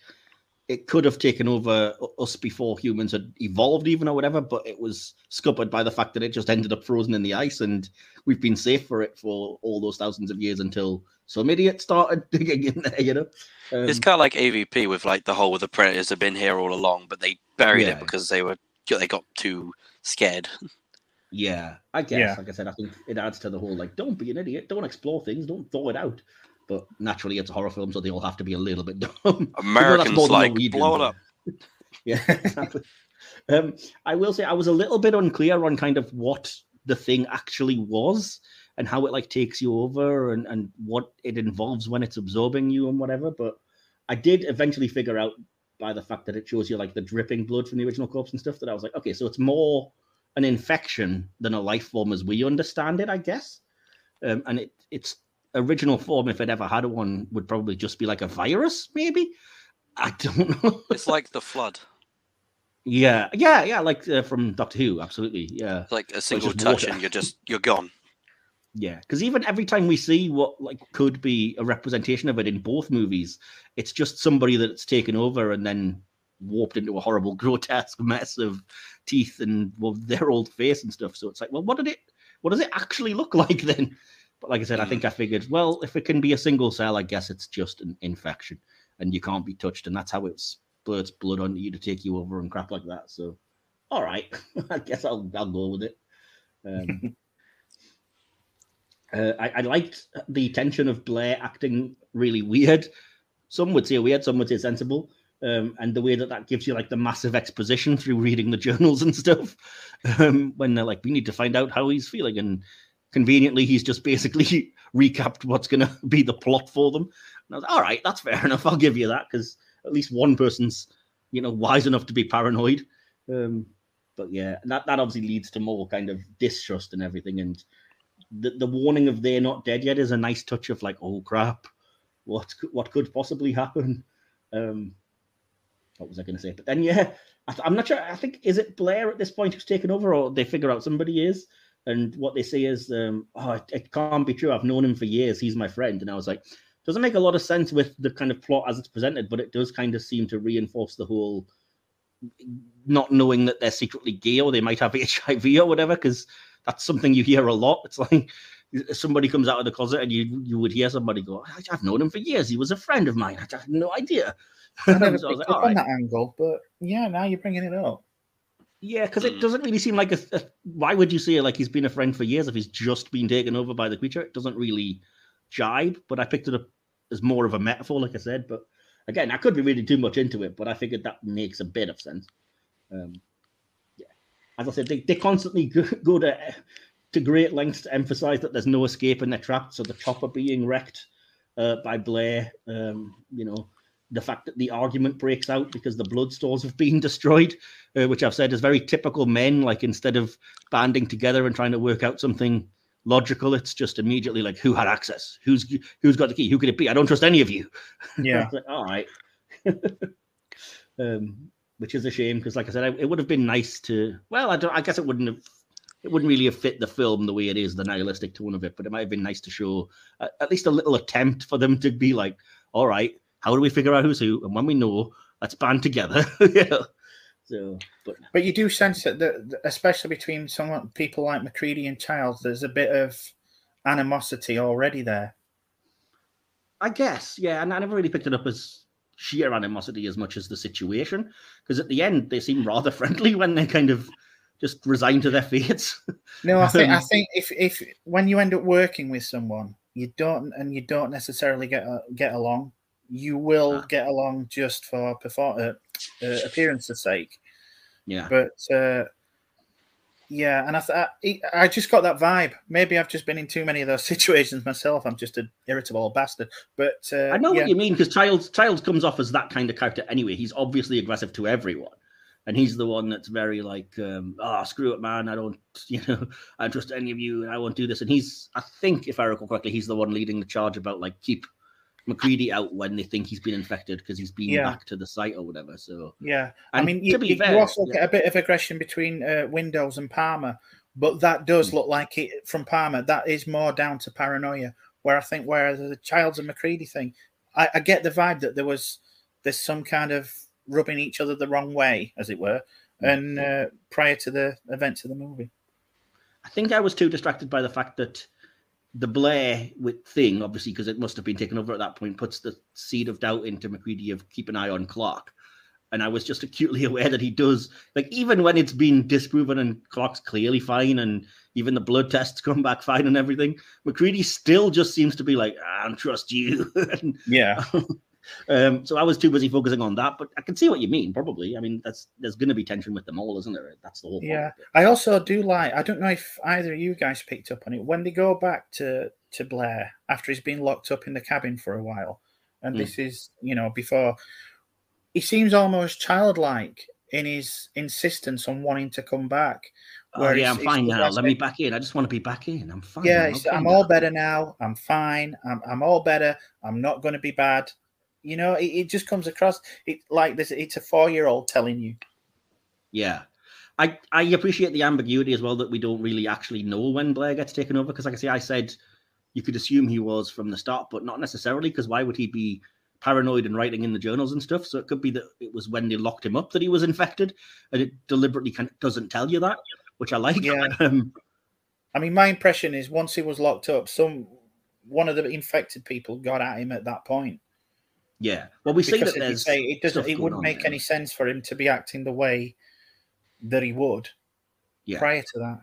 it could have taken over us before humans had evolved, even or whatever. But it was scuppered by the fact that it just ended up frozen in the ice, and we've been safe for it for all those thousands of years until some idiot started digging in there. You know, um, It's kind of like AVP with like the whole the predators have been here all along, but they buried Yeah. it because they were they got too scared. yeah. I guess. Yeah. Like I said, I think it adds to the whole like, don't be an idiot, don't explore things, don't thaw it out. But naturally, it's a horror film, so they all have to be a little bit dumb. Even though that's Americans like Norwegians, blow it up. Yeah, exactly. um, I will say I was a little bit unclear on kind of what the thing actually was and how it like takes you over and, and what it involves when it's absorbing you and whatever. But I did eventually figure out by the fact that it shows you like the dripping blood from the original corpse and stuff that I was like, okay, so it's more an infection than a life form as we understand it, I guess. Um, and it, its original form, if it ever had one, would probably just be like a virus, maybe. I don't know. It's like the flood. Yeah, yeah, yeah, like uh, from Doctor Who, absolutely. Yeah, It's like a single touch water. and you're just you're gone. Yeah. Because even every time we see what like could be a representation of it in both movies, it's just somebody that's taken over and then warped into a horrible, grotesque mess of teeth and well, their old face and stuff. So it's like, well, what did it? What does it actually look like then? But like I said, I Mm. think I figured, well, if it can be a single cell, I guess it's just an infection and you can't be touched, and that's how it splurts blood onto you to take you over and crap like that. So, all right, I guess I'll I'll go with it. Um, uh, I, I liked the tension of Blair acting really weird. Some would say weird, some would say sensible. Um, and the way that that gives you like the massive exposition through reading the journals and stuff, um, when they're like, we need to find out how he's feeling, and conveniently he's just basically recapped what's going to be the plot for them. And I was like, all right, that's fair enough. I'll give you that because at least one person's, you know, wise enough to be paranoid. Um, but yeah, that, that obviously leads to more kind of distrust and everything. And the, the warning of they're not dead yet is a nice touch of like, oh crap, what what could possibly happen? Um, what was I going to say? But then yeah, I, I'm not sure. I think is it Blair at this point who's taken over, or they figure out somebody is. And what they say is, um, oh, it, it can't be true. I've known him for years. He's my friend. And I was like, doesn't make a lot of sense with the kind of plot as it's presented, but it does kind of seem to reinforce the whole not knowing that they're secretly gay or they might have HIV or whatever, because that's something you hear a lot. It's like somebody comes out of the closet and you you would hear somebody go, "I- I've known him for years. He was a friend of mine. I had no idea. I never So I was picked like, up "All on that angle, but yeah, now you're bringing it up. Yeah, because it Mm. doesn't really seem like a, a- Why would you say like he's been a friend for years if he's just been taken over by the creature? It doesn't really jibe. But I picked it up as more of a metaphor, like I said. But again, I could be reading too much into it, but I figured that makes a bit of sense. Um, yeah, as I said, they, they constantly go, to to great lengths to emphasize that there's no escape and they're trapped. So the chopper being wrecked uh, by Blair, um, you know, the fact that the argument breaks out because the blood stores have been destroyed, uh, which I've said is very typical men. Like instead of banding together and trying to work out something logical, it's just immediately like, who had access? Who's who's got the key? Who could it be? I don't trust any of you. Yeah. Like, all right. um, which is a shame because, like I said, I, it would have been nice to. Well, I don't. I guess it wouldn't have. It wouldn't really have fit the film the way it is, the nihilistic tone of it. But it might have been nice to show uh, at least a little attempt for them to be like, all right, how do we figure out who's who? And when we know, let's band together. yeah. So, but But you do sense that, the, the- especially between some people like MacReady and Childs, there's a bit of animosity already there. I guess, yeah, and I never really picked it up as sheer animosity as much as the situation, because at the end they seem rather friendly when they kind of just resign to their fates. No, I think I Um, think if if when you end up working with someone, you don't and you don't necessarily get uh, get along, you will Ah. get along just for perform uh, uh, appearance's sake. yeah, But uh, yeah, and I, th- I I just got that vibe. Maybe I've just been in too many of those situations myself. I'm just an irritable bastard. But uh, I know yeah, what you mean because Childs Childs comes off as that kind of character anyway. He's obviously aggressive to everyone, and he's the one that's very like, um, "Ah, screw it, man! I don't, you know, I trust any of you, and I won't do this." And he's, I think, if I recall correctly, he's the one leading the charge about like keep MacReady out when they think he's been infected because he's been Yeah. back to the site or whatever. So Yeah, I And mean, to you, be you, you also yeah. get a bit of aggression between uh, Windows and Palmer, but that does Hmm. look like it from Palmer. That is more down to paranoia. Where I think, whereas the Childs and MacReady thing, I, I get the vibe that there was there's some kind of rubbing each other the wrong way, as it were, Hmm. and uh, prior to the events of the movie. I think I was too distracted by the fact that the Blair with thing, obviously, because it must have been taken over at that point, puts the seed of doubt into MacReady of keep an eye on Clark. And I was just acutely aware that he does, like, even when it's been disproven and Clark's clearly fine, and even the blood tests come back fine and everything, MacReady still just seems to be like, I don't trust you. and, Yeah, um, so I was too busy focusing on that, but I can see what you mean, probably. I mean, that's there's going to be tension with them all, isn't there? That's the whole point. yeah. I also do like. I don't know if either of you guys picked up on it when they go back to to Blair after he's been locked up in the cabin for a while, and Mm. this is you know before. He seems almost childlike in his insistence on wanting to come back. Oh, yeah, I'm fine now. Let me back in. I just want to be back in. I'm fine. Yeah, I'm okay I'm all better now. I'm fine. I'm, I'm all better. I'm not going to be bad. You know, it, it just comes across it like this. It's a four year old telling you. Yeah. I, I appreciate the ambiguity as well that we don't really actually know when Blair gets taken over. Because, like I say, I said you could assume he was from the start, but not necessarily. Because why would he be paranoid and writing in the journals and stuff? So it could be that it was when they locked him up that he was infected, and it deliberately kind of doesn't tell you that, which I like. Yeah. Um, I mean, my impression is once he was locked up, some one of the infected people got at him at that point. Yeah. Well, we see Because that there's say, it doesn't. It wouldn't make there. any sense for him to be acting the way that he would Yeah. prior to that.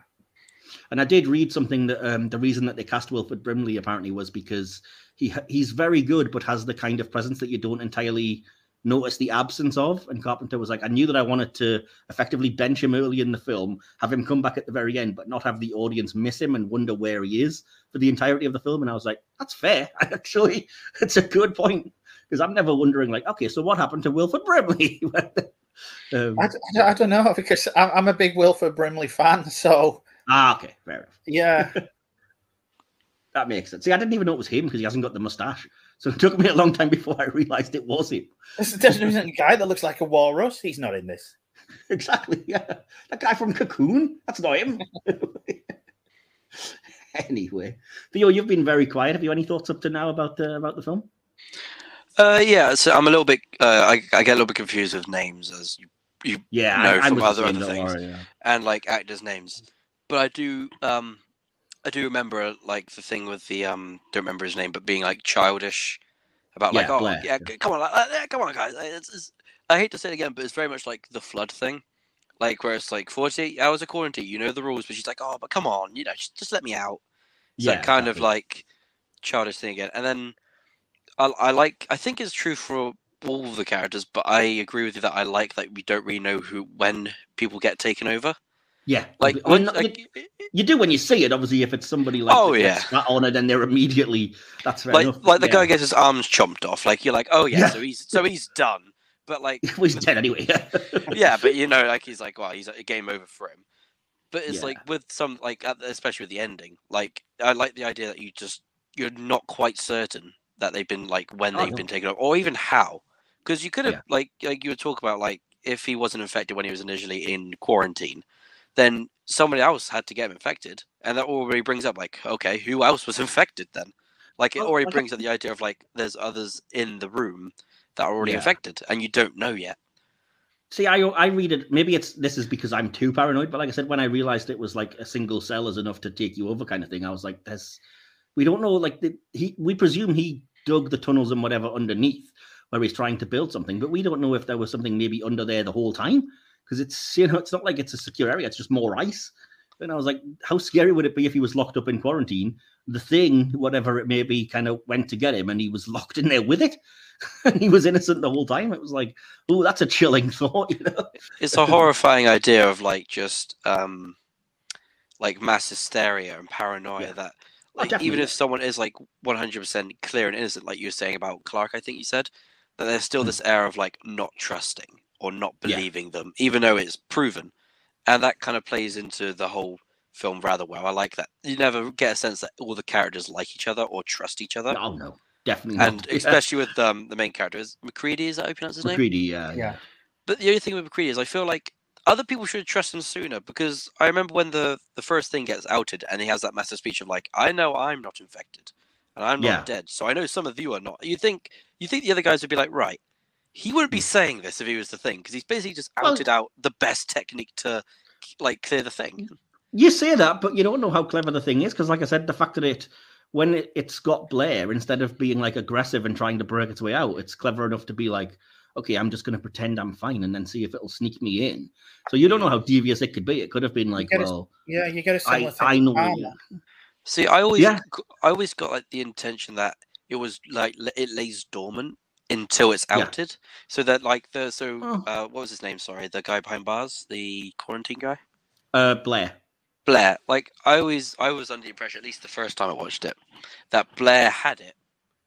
And I did read something that um, the reason that they cast Wilford Brimley apparently was because he he's very good, but has the kind of presence that you don't entirely notice the absence of. And Carpenter was like, I knew that I wanted to effectively bench him early in the film, have him come back at the very end, but not have the audience miss him and wonder where he is for the entirety of the film. And I was like, that's fair. Actually, it's a good point because I'm never wondering like, okay, so what happened to Wilford Brimley? um, I, d- I don't know because I'm, I'm a big Wilford Brimley fan. So ah, okay, fair enough. yeah, That makes sense. See, I didn't even know it was him because he hasn't got the mustache. So it took me a long time before I realized it was him. there's, there's a guy that looks like a walrus. He's not in this. Exactly. Yeah. That guy from Cocoon. That's not him. anyway, Theo, you've been very quiet. Have you any thoughts up to now about the about the film? Uh, yeah, so I'm a little bit. Uh, I, I get a little bit confused with names as you, you Yeah, No, I, I from was other- other things. worry, yeah. and like actors' names, but I do. Um, I do remember like the thing with the um. Don't remember his name, but being like childish about like Yeah, oh Blair, yeah, come on, like, uh, come on guys. It's, it's, I hate to say it again, but it's very much like the flood thing. Like where it's like 48 hours of quarantine, you know the rules, but she's like, oh, but come on, you know, just, just let me out. It's yeah, that kind of like childish thing again. And then I, I like I think it's true for all of the characters, but I agree with you that I like that we don't really know who when people get taken over. yeah. Like, I mean, when, you- like you, do when you see it. Obviously, if it's somebody like Oh, yeah. spat on it, then they're immediately that's like enough. like the yeah. guy gets his arms chomped off. Like you're like, oh yeah, Yeah. so he's so he's done. But like well, he's dead anyway. yeah, but you know, like he's like, well, he's a game over for him. But it's Yeah. like with some like especially with the ending, like I like the idea that you just you're not quite certain that they've been like when Oh, they've been taken over or even how, because you could have Yeah. like like you would talk about like if he wasn't infected when he was initially in quarantine, then somebody else had to get him infected, and that already brings up like okay, who else was infected then? Like it Well, already brings up the idea of like there's others in the room that are already Yeah. infected, and you don't know yet. See, I I read it. Maybe it's this is because I'm too paranoid. But like I said, when I realized it was like a single cell is enough to take you over, kind of thing, I was like, "There's, we don't know." Like the, he, we presume he dug the tunnels and whatever underneath where he's trying to build something, but we don't know if there was something maybe under there the whole time because it's you know it's not like it's a secure area; it's just more ice. And I was like, how scary would it be if he was locked up in quarantine? The thing, whatever it may be, kind of went to get him, and he was locked in there with it, and he was innocent the whole time. It was like, oh, that's a chilling thought, you know. it's a horrifying idea of like just um like mass hysteria and paranoia Yeah. that like definitely, even if someone is like 100% clear and innocent like you were saying about clark i think you said that there's still Hmm. this air of like not trusting or not Yeah. believing them even though it's proven and that kind of plays into the whole film rather well i like that you never get a sense that all the characters like each other or trust each other Oh no. definitely not. and especially with um the main character is MacReady. Is that how you pronounce his name? MacReady, yeah, Yeah. But the only thing with MacReady is I feel like other people should trust him sooner because I remember when the the first thing gets outed and he has that massive speech of like, I know I'm not infected and I'm not Yeah. dead, so I know some of you are not. You think you think the other guys would be like, right? He wouldn't be saying this if he was the thing because he's basically just Hmm. Well- outed out the best technique to like clear the thing. You say that, but you don't know how clever the thing is because, like I said, the fact that it, when it, it's got Blair, instead of being like aggressive and trying to break its way out, it's clever enough to be like, okay, I'm just going to pretend I'm fine and then see if it'll sneak me in. So you don't know how devious it could be. It could have been like, get a- well, Yeah, you get a similar I, thing. I know. Armour. See, I always, Yeah. g- I always got like the intention that it was like it lays dormant until it's Yeah. outed, so that like the so Oh. uh, what was his name? Sorry, the guy behind bars, the quarantine guy, Uh, Blair. Blair. Like I always, I was under the impression, at least the first time I watched it, that Blair had it,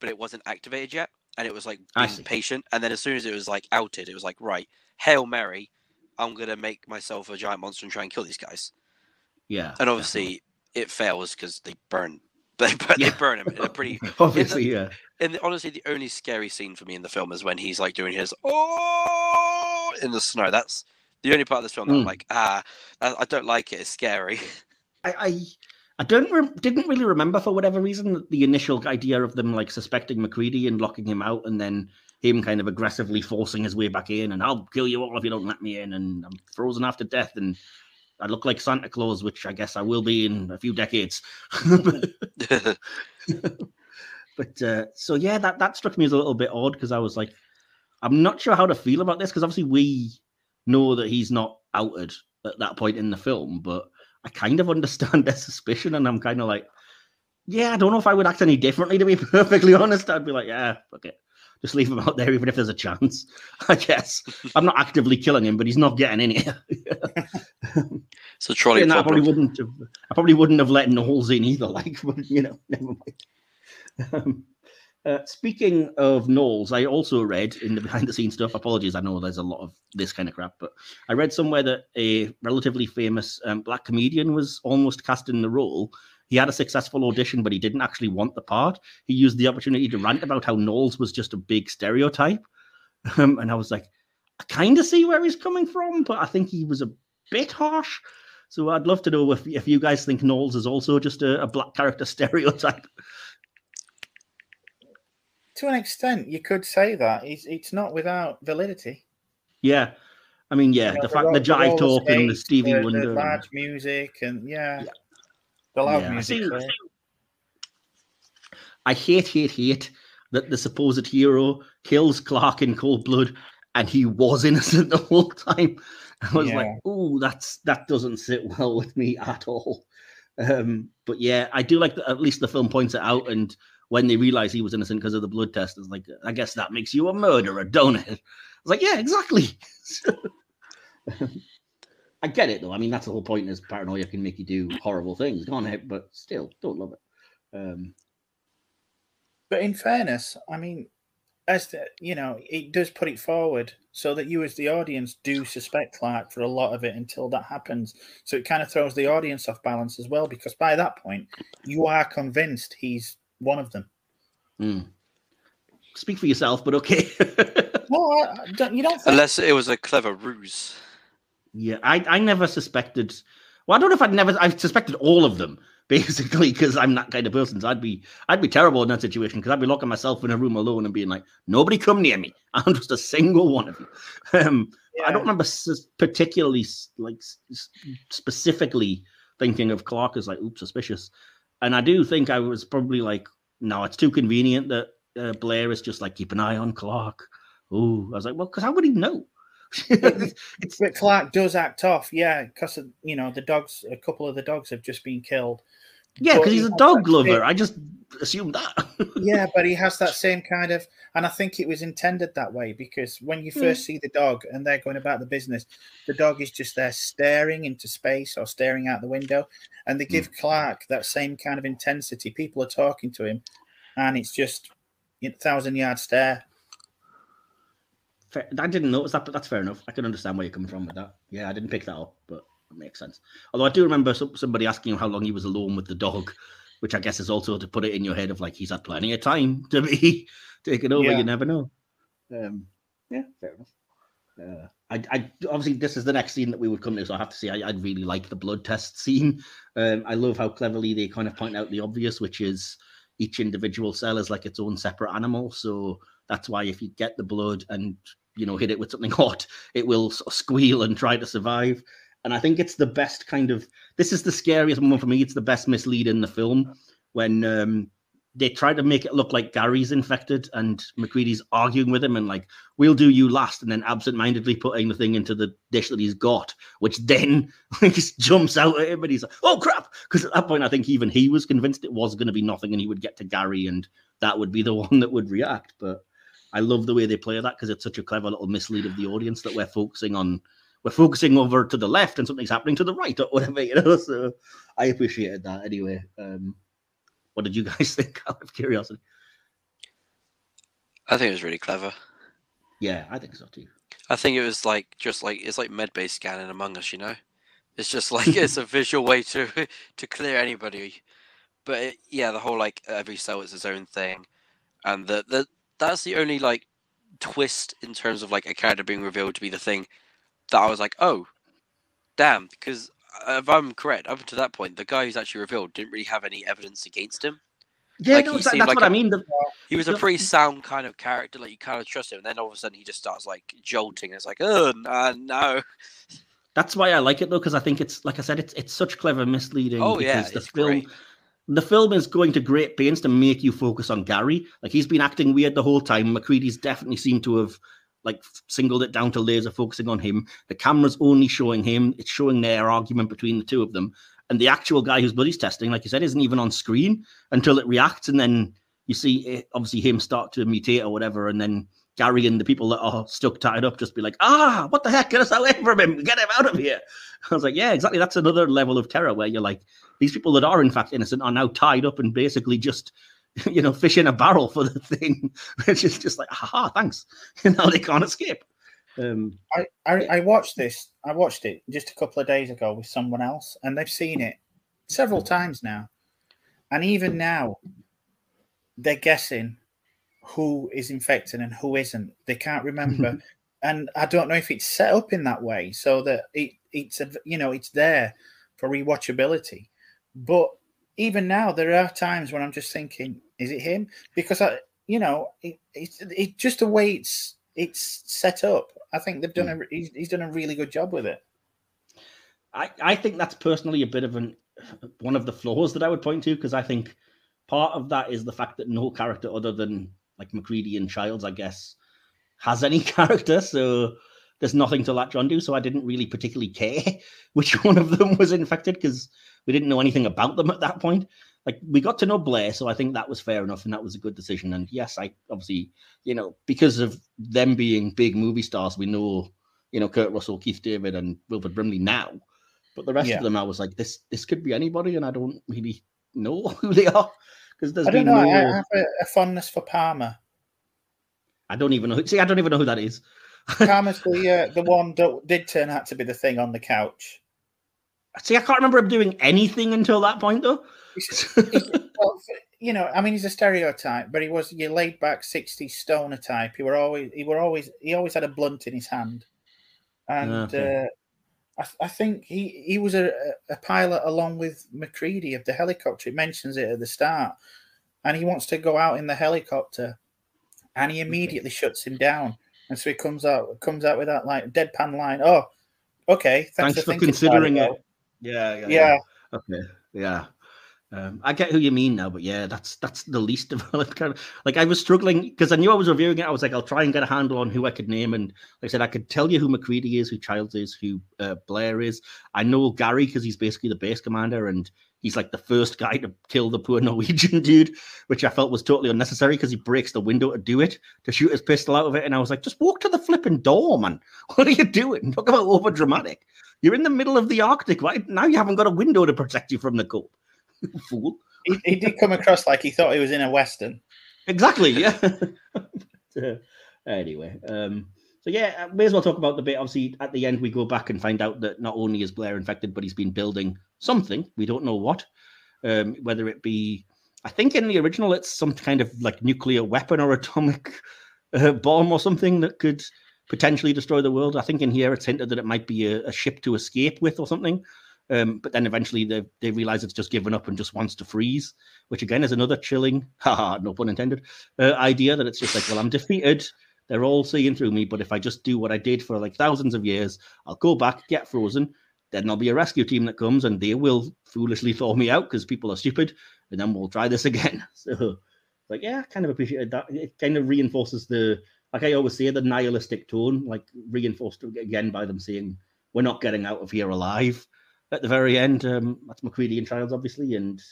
but it wasn't activated yet, and it was like being patient. And then as soon as it was like outed, it was like right, hail Mary, I'm gonna make myself a giant monster and try and kill these guys. Yeah. And obviously, it fails because they burn. They burn, Yeah. they burn him in a pretty definitely. obviously, yeah. and the- honestly, the only scary scene for me in the film is when he's like doing his oh in the snow. That's the only part of this film that I'm Mm. like, ah, I, I don't like it. It's scary. I, I, I don't re- didn't really remember for whatever reason the initial idea of them like suspecting MacReady and locking him out, and then him kind of aggressively forcing his way back in, and I'll kill you all if you don't let me in, and I'm frozen after death, and I look like Santa Claus, which I guess I will be in a few decades. but uh, so yeah, that that struck me as a little bit odd because I was like, I'm not sure how to feel about this because obviously we know that he's not outed at that point in the film, but I kind of understand their suspicion, and I'm kind of like, yeah, I don't know if I would act any differently. To be perfectly honest, I'd be like, yeah, fuck it, just leave him out there, even if there's a chance. I guess I'm not actively killing him, but he's not getting in here. so trolley I probably wouldn't have. I probably wouldn't have let Nauls in either. Like, but you know, never mind. Um, uh, speaking of Nauls, I also read in the behind the scenes stuff. Apologies, I know there's a lot of this kind of crap, but I read somewhere that a relatively famous um, black comedian was almost cast in the role. He had a successful audition, but he didn't actually want the part. He used the opportunity to rant about how Nauls was just a big stereotype. Um, and I was like, I kind of see where he's coming from, but I think he was a bit harsh. So I'd love to know if, if you guys think Nauls is also just a, a black character stereotype. To an extent, you could say that. It's, it's not without validity. Yeah. I mean, yeah, You know, the fact the jive talk and the Stevie the, Wonder. the and- large music, and yeah, Yeah. the loud Yeah, I music. sorry. I hate, hate, hate that the supposed hero kills Clark in cold blood and he was innocent the whole time. I was like, oh, that's that doesn't sit well with me at all. Um, but yeah, I do like that at least the film points it out and when they realize he was innocent because of the blood test, it's like, I guess that makes you a murderer, don't it? I was like, yeah, exactly. I get it though. I mean, that's the whole point is paranoia can make you do horrible things, can't it? But still, don't love it. Um, But in fairness, I mean, as the, you know, it does put it forward so that you, as the audience, do suspect Clark for a lot of it until that happens. So it kind of throws the audience off balance as well, because by that point, you are convinced he's one of them. Hmm. Speak for yourself, but okay. No, I, I don't, you don't think Unless it was a clever ruse. yeah, I, I never suspected. Well, I don't know if I'd never. I suspected all of them basically because I'm that kind of person. So I'd be I'd be terrible in that situation because I'd be locking myself in a room alone and being like, nobody come near me. I'm just a single one of you. Um, I don't remember particularly like s- s- specifically thinking of Clark as like, oops, suspicious. And I do think I was probably like, no, it's too convenient that uh, Blair is just like keep an eye on Clark. Oh, I was like, well, because how would he know? it's But Clark does act off, yeah, because you know the dogs. A couple of the dogs have just been killed. Yeah, because he he's a dog lover. same- I just assumed that. Yeah, but he has that same kind of, and I think it was intended that way because when you hmm. first see the dog and they're going about the business, the dog is just there staring into space or staring out the window, and they hmm. give Clark that same kind of intensity. People are talking to him, and it's just a thousand yard stare. Fair- I didn't notice that, but that's fair enough. I can understand where you're coming from with that. Yeah, I didn't pick that up, but it makes sense. Although I do remember somebody asking him how long he was alone with the dog, which I guess is also to put it in your head of like he's had plenty of time to be taken over. Yeah. You never know. Um, yeah, fair enough. Uh, I, I obviously this is the next scene that we would come to, so I have to say I, I really like the blood test scene. Um, I love how cleverly they kind of point out the obvious, which is each individual cell is like its own separate animal. So that's why if you get the blood and you know hit it with something hot, it will sort of squeal and try to survive. And I think it's the best kind of this is the scariest moment for me. It's the best mislead in the film when um, they try to make it look like Gary's infected and MacReady's arguing with him and like, we'll do you last, and then absent-mindedly putting the thing into the dish that he's got, which then like, just jumps out at him and he's like, oh crap. Because at that point, I think even he was convinced it was going to be nothing and he would get to Gary and that would be the one that would react. But I love the way they play that because it's such a clever little mislead of the audience that we're focusing on we're focusing over to the left and something's happening to the right or whatever, you know. So I appreciated that anyway. Um, what did you guys think out of curiosity? I think it was really clever. Yeah, I think so too. I think it was like just like it's like medbay scanning Among Us, you know. It's just like it's a visual way to to clear anybody. But it, yeah, the whole like every cell is its own thing, and the the that's the only like twist in terms of like a character being revealed to be the thing that I was like, oh, damn, because uh, if I'm correct, up to that point, the guy who's actually revealed didn't really have any evidence against him. Yeah, Like, no, that- that's like what I a- mean. The, He was a pretty sound kind of character, like you kind of trust him, and then all of a sudden he just starts like jolting. And it's like, oh nah, no, that's why I like it though, because I think it's like I said, it's it's such clever misleading. oh yeah, the film great. the film is going to great pains to make you focus on Gary. Like he's been acting weird the whole time. MacReady's definitely seemed to have like singled it down to laser focusing on him. The camera's only showing him. It's showing their argument between the two of them. And the actual guy whose blood he's testing, like you said, isn't even on screen until it reacts, and then you see it, obviously him start to mutate or whatever, and then Gary and the people that are stuck tied up just be like, ah, what the heck? Get us away from him. Get him out of here. I was like, yeah, exactly. That's another level of terror where you're like, these people that are in fact innocent are now tied up and basically just, you know, fish in a barrel for the thing. It's just, just like, haha, thanks. You know, they can't escape. Um, I, I, I watched this. I watched it just a couple of days ago with someone else, and they've seen it several times now. And even now, they're guessing who is infected and who isn't. They can't remember, and I don't know if it's set up in that way so that it it's a, you know it's there for rewatchability. But even now, there are times when I'm just thinking, is it him? Because I, you know, it, it's it just the way it's it's set up. I think they've done hmm. a he's, he's done a really good job with it. I, I think that's personally a bit of an one of the flaws that I would point to because I think part of that is the fact that no character other than like MacReady and Childs, I guess, has any character. So there's nothing to latch onto. So I didn't really particularly care which one of them was infected because we didn't know anything about them at that point. Like we got to know Blair, so I think that was fair enough and that was a good decision. And yes, I obviously, you know, because of them being big movie stars, we know, you know, Kurt Russell, Keith David, and Wilford Brimley now. But the rest Yeah. of them, I was like, this this could be anybody, and I don't really know who they are because there's I don't been know. no. I, I have a, a fondness for Palmer. I don't even know. See, I don't even know who that is. Palmer's the uh, the one that did turn out to be the thing on the couch. See, I can't remember him doing anything until that point, though. He's- he's- well, you know, I mean, he's a stereotype, but he was your laid back '60s stoner type. He were always he were always he always had a blunt in his hand, and Okay. uh, I, I think he he was a, a pilot along with MacReady of the helicopter. It mentions it at the start, and he wants to go out in the helicopter, and he immediately shuts him down, and so he comes out comes out with that like deadpan line. Oh, okay, thanks, Thanks for thinking, considering Pilot." it. Yeah, Yeah, Okay, yeah. Um, I get who you mean now, but yeah, that's that's the least developed kind of like I was struggling because I knew I was reviewing it. I was like, I'll try and get a handle on who I could name, and like I said, I could tell you who MacReady is, who Childs is, who uh, Blair is. I know Gary because he's basically the base commander, and he's like the first guy to kill the poor Norwegian dude, which I felt was totally unnecessary because he breaks the window to do it to shoot his pistol out of it, and I was like, just walk to the flipping door, man. What are you doing? Talk about over dramatic. You're in the middle of the Arctic, right? Now you haven't got a window to protect you from the cold. Fool. he, he did come across like he thought he was in a western. Exactly, yeah. Uh, anyway, um, so yeah, uh, may as well talk about the bit. Obviously, at the end, we go back and find out that not only is Blair infected, but he's been building something. We don't know what. um, whether it be. I think in the original it's some kind of like nuclear weapon or atomic uh, bomb or something that could potentially destroy the world. I think in here it's hinted that it might be a, a ship to escape with or something. Um, but then eventually they, they realize it's just given up and just wants to freeze, which again is another chilling, haha, no pun intended, uh, idea that it's just like, well, I'm defeated. They're all seeing through me. But if I just do what I did for like thousands of years, I'll go back, get frozen. Then there'll be a rescue team that comes and they will foolishly thaw me out because people are stupid. And then we'll try this again. So, like, yeah, kind of appreciate that. It kind of reinforces the, like I always say, the nihilistic tone, like reinforced again by them saying, we're not getting out of here alive at the very end. Um, that's MacReady and Childs, obviously, and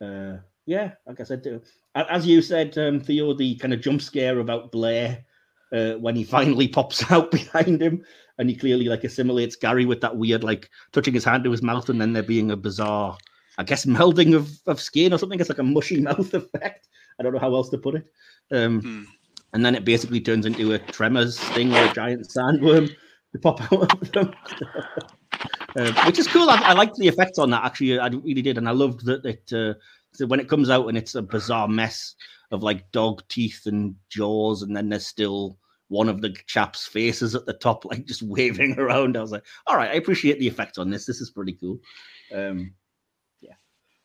uh, yeah, like I said, uh, as you said, um, Theo, the kind of jump scare about Blair uh, when he finally pops out behind him, and he clearly like assimilates Gary with that weird like touching his hand to his mouth, and then there being a bizarre, I guess, melding of, of skin or something. It's like a mushy mouth effect. I don't know how else to put it. Um, hmm. And then it basically turns into a tremors thing or a giant sandworm to pop out of them. uh, which is cool. I, I liked the effects on that. Actually, I really did, and I loved that it uh, when it comes out and it's a bizarre mess of like dog teeth and jaws, and then there's still one of the chaps' faces at the top, like just waving around. I was like, all right, I appreciate the effect on this. This is pretty cool. Um, yeah,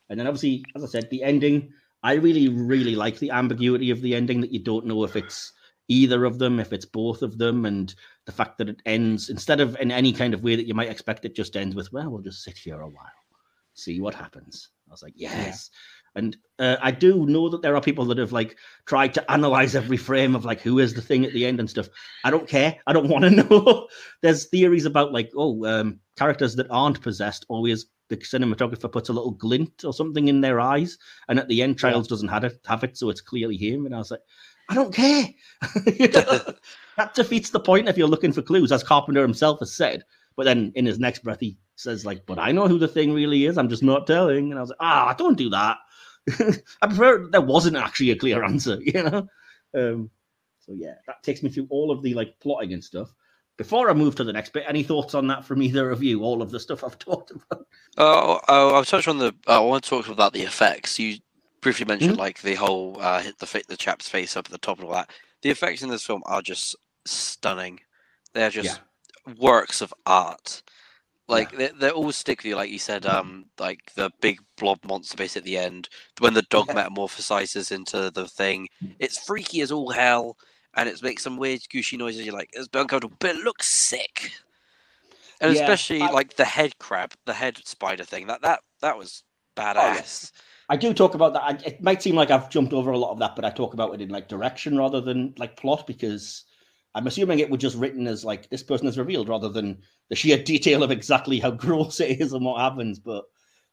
and then obviously, as I said, the ending. I really, really like the ambiguity of the ending that you don't know if it's either of them, if it's both of them, and the fact that it ends instead of in any kind of way that you might expect, it just ends with, well, we'll just sit here a while, see what happens. I was like, yes. Yeah. And uh, I do know that there are people that have like tried to analyze every frame of like who is the thing at the end and stuff. I don't care. I don't want to know. There's theories about like, oh, um, characters that aren't possessed always the cinematographer puts a little glint or something in their eyes, and at the end, Childs yeah. doesn't have it, have it, so it's clearly him. And I was like, I don't care. that defeats the point if you're looking for clues, as Carpenter himself has said. But then in his next breath, he says, like, but I know who the thing really is. I'm just not telling. And I was like, ah, don't do that. I prefer there wasn't actually a clear answer, you know? Um, so yeah, that takes me through all of the like plotting and stuff. Before I move to the next bit, any thoughts on that from either of you? All of the stuff I've talked about. Oh, oh I'll touch on the. Uh, I want to talk about the effects. You briefly mentioned mm-hmm. like the whole uh, hit the the chap's face up at the top and all that. The effects in this film are just stunning. They're just yeah. works of art. Like yeah. they're, they're all stickly, like you said. Um, like the big blob monster base at the end, when the dog yeah. metamorphosizes into the thing. It's freaky as all hell, and it makes some weird gooshy noises. You're like, it's uncomfortable, but it looks sick. And especially I... like the head crab, the head spider thing. That that that was badass. Oh, I do talk about that. It might seem like I've jumped over a lot of that, but I talk about it in like direction rather than like plot because I'm assuming it was just written as like this person is revealed rather than the sheer detail of exactly how gross it is and what happens. But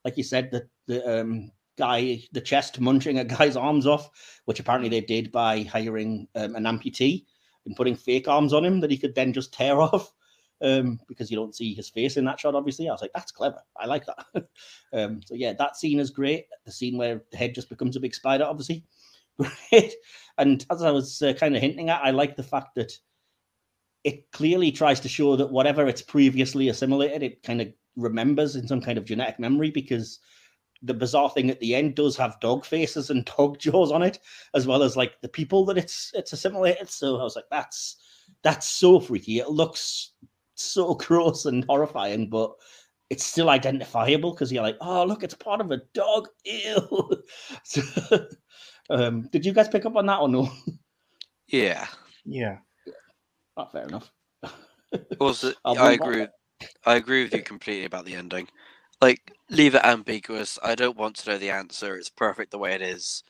like you said, the the um, guy, the chest munching a guy's arms off, which apparently they did by hiring um, an amputee and putting fake arms on him that he could then just tear off um, because you don't see his face in that shot. Obviously, I was like, that's clever. I like that. um, so yeah, that scene is great. The scene where the head just becomes a big spider, obviously, great. And as I was uh, kind of hinting at, I like the fact that it clearly tries to show that whatever it's previously assimilated, it kind of remembers in some kind of genetic memory because the bizarre thing at the end does have dog faces and dog jaws on it, as well as like the people that it's it's assimilated. So I was like, that's that's so freaky. It looks so gross and horrifying, but it's still identifiable because you're like, oh, look, it's part of a dog. Ew. so, um, did you guys pick up on that or no? Yeah. Yeah. Not fair enough. also, I agree. With, I agree with you completely about the ending. Like, leave it ambiguous. I don't want to know the answer. It's perfect the way it is.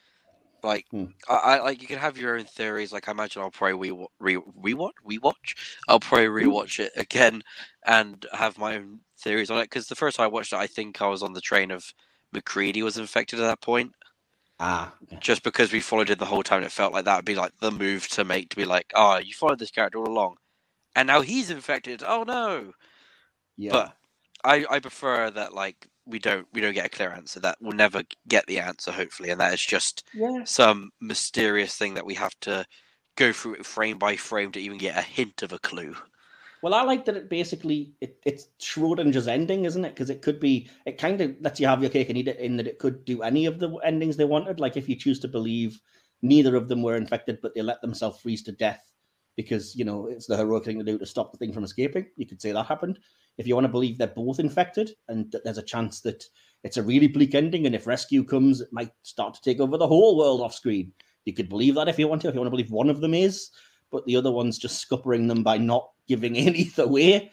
Like hmm. I, I, like you can have your own theories. Like I imagine I'll probably re re rewatch rewatch. I'll probably hmm. rewatch it again and have my own theories on it. Because the first time I watched it, I think I was on the train of MacReady was infected at that point. Ah, just because we followed it the whole time, it felt like that would be like the move to make to be like, oh, you followed this character all along, and now he's infected. Oh no! Yeah. But I I prefer that like we don't we don't get a clear answer. That we'll never get the answer, hopefully, and that is just yeah. some mysterious thing that we have to go through it frame by frame to even get a hint of a clue. Well, I like that it basically it, it's Schrodinger's ending, isn't it? Because it could be it kind of lets you have your cake and eat it in that it could do any of the endings they wanted. Like if you choose to believe neither of them were infected, but they let themselves freeze to death because you know it's the heroic thing to do to stop the thing from escaping. You could say that happened. If you want to believe they're both infected and that there's a chance that it's a really bleak ending, and if rescue comes, it might start to take over the whole world off screen. You could believe that if you want to. If you want to believe one of them is, but the other one's just scuppering them by not giving any away.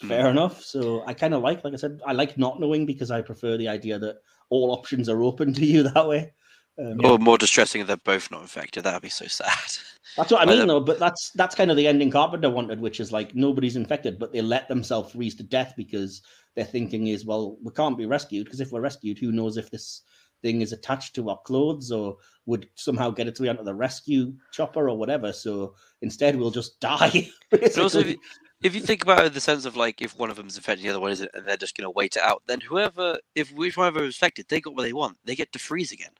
Fair hmm. enough. So I kind of like, like I said, I like not knowing because I prefer the idea that all options are open to you that way. Um, or more distressing if they're both not infected. That'd be so sad. That's what I mean, though. But that's that's kind of the ending Carpenter wanted, which is like nobody's infected, but they let themselves freeze to death because their thinking is, well, we can't be rescued because if we're rescued, who knows if this thing is attached to our clothes or would somehow get its way onto the rescue chopper or whatever. So instead, we'll just die. also, if you, if you think about it in the sense of like if one of them is infected, the other one isn't, and they're just going to wait it out, then whoever, if which one of them is infected, they got what they want. They get to freeze again.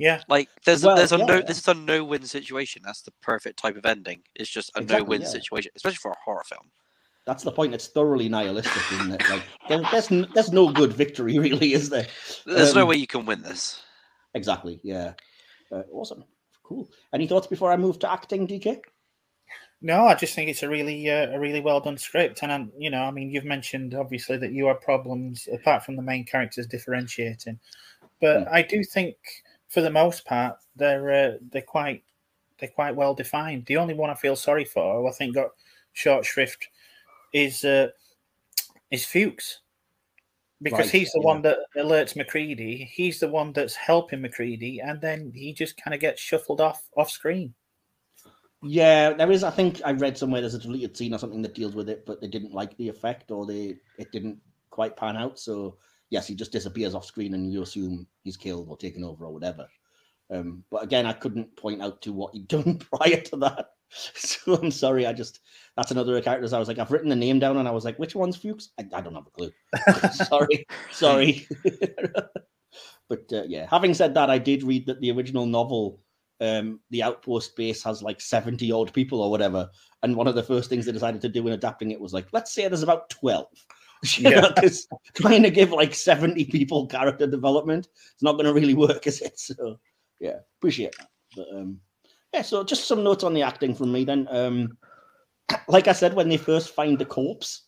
Yeah. Like there's well, a, there's a yeah, no this is a no win situation. That's the perfect type of ending. It's just a exactly, no win yeah. situation, especially for a horror film. That's the point. It's thoroughly nihilistic, isn't it? Like there's there's no good victory, really, is there? There's um, no way you can win this. Exactly. Yeah. Uh, awesome. Cool. Any thoughts before I move to acting, DK? No, I just think it's a really uh, a really well done script, and um, you know, I mean, you've mentioned obviously that you have problems apart from the main characters differentiating, but mm. I do think for the most part, they're uh, they're quite they're quite well defined. The only one I feel sorry for, I think got short shrift, is uh, is Fuchs, because right, he's the yeah. one that alerts MacReady. He's the one that's helping MacReady, and then he just kind of gets shuffled off off screen. Yeah, there is. I think I read somewhere there's a deleted scene or something that deals with it, but they didn't like the effect or they it didn't quite pan out. So yes, he just disappears off screen and you assume he's killed or taken over or whatever. Um, but again, I couldn't point out to what he'd done prior to that. So I'm sorry. I just that's another of characters. I was like, I've written the name down, and I was like, which one's Fuchs? I, I don't have a clue. sorry, sorry. but uh, yeah, having said that, I did read that the original novel, um, the Outpost base has like 70 odd people or whatever, and one of the first things they decided to do in adapting it was like, let's say there's about 12 yeah. because trying to give like 70 people character development it's not going to really work is it? So yeah appreciate that. But um yeah so just some notes on the acting from me then. Um like i said when they first find the corpse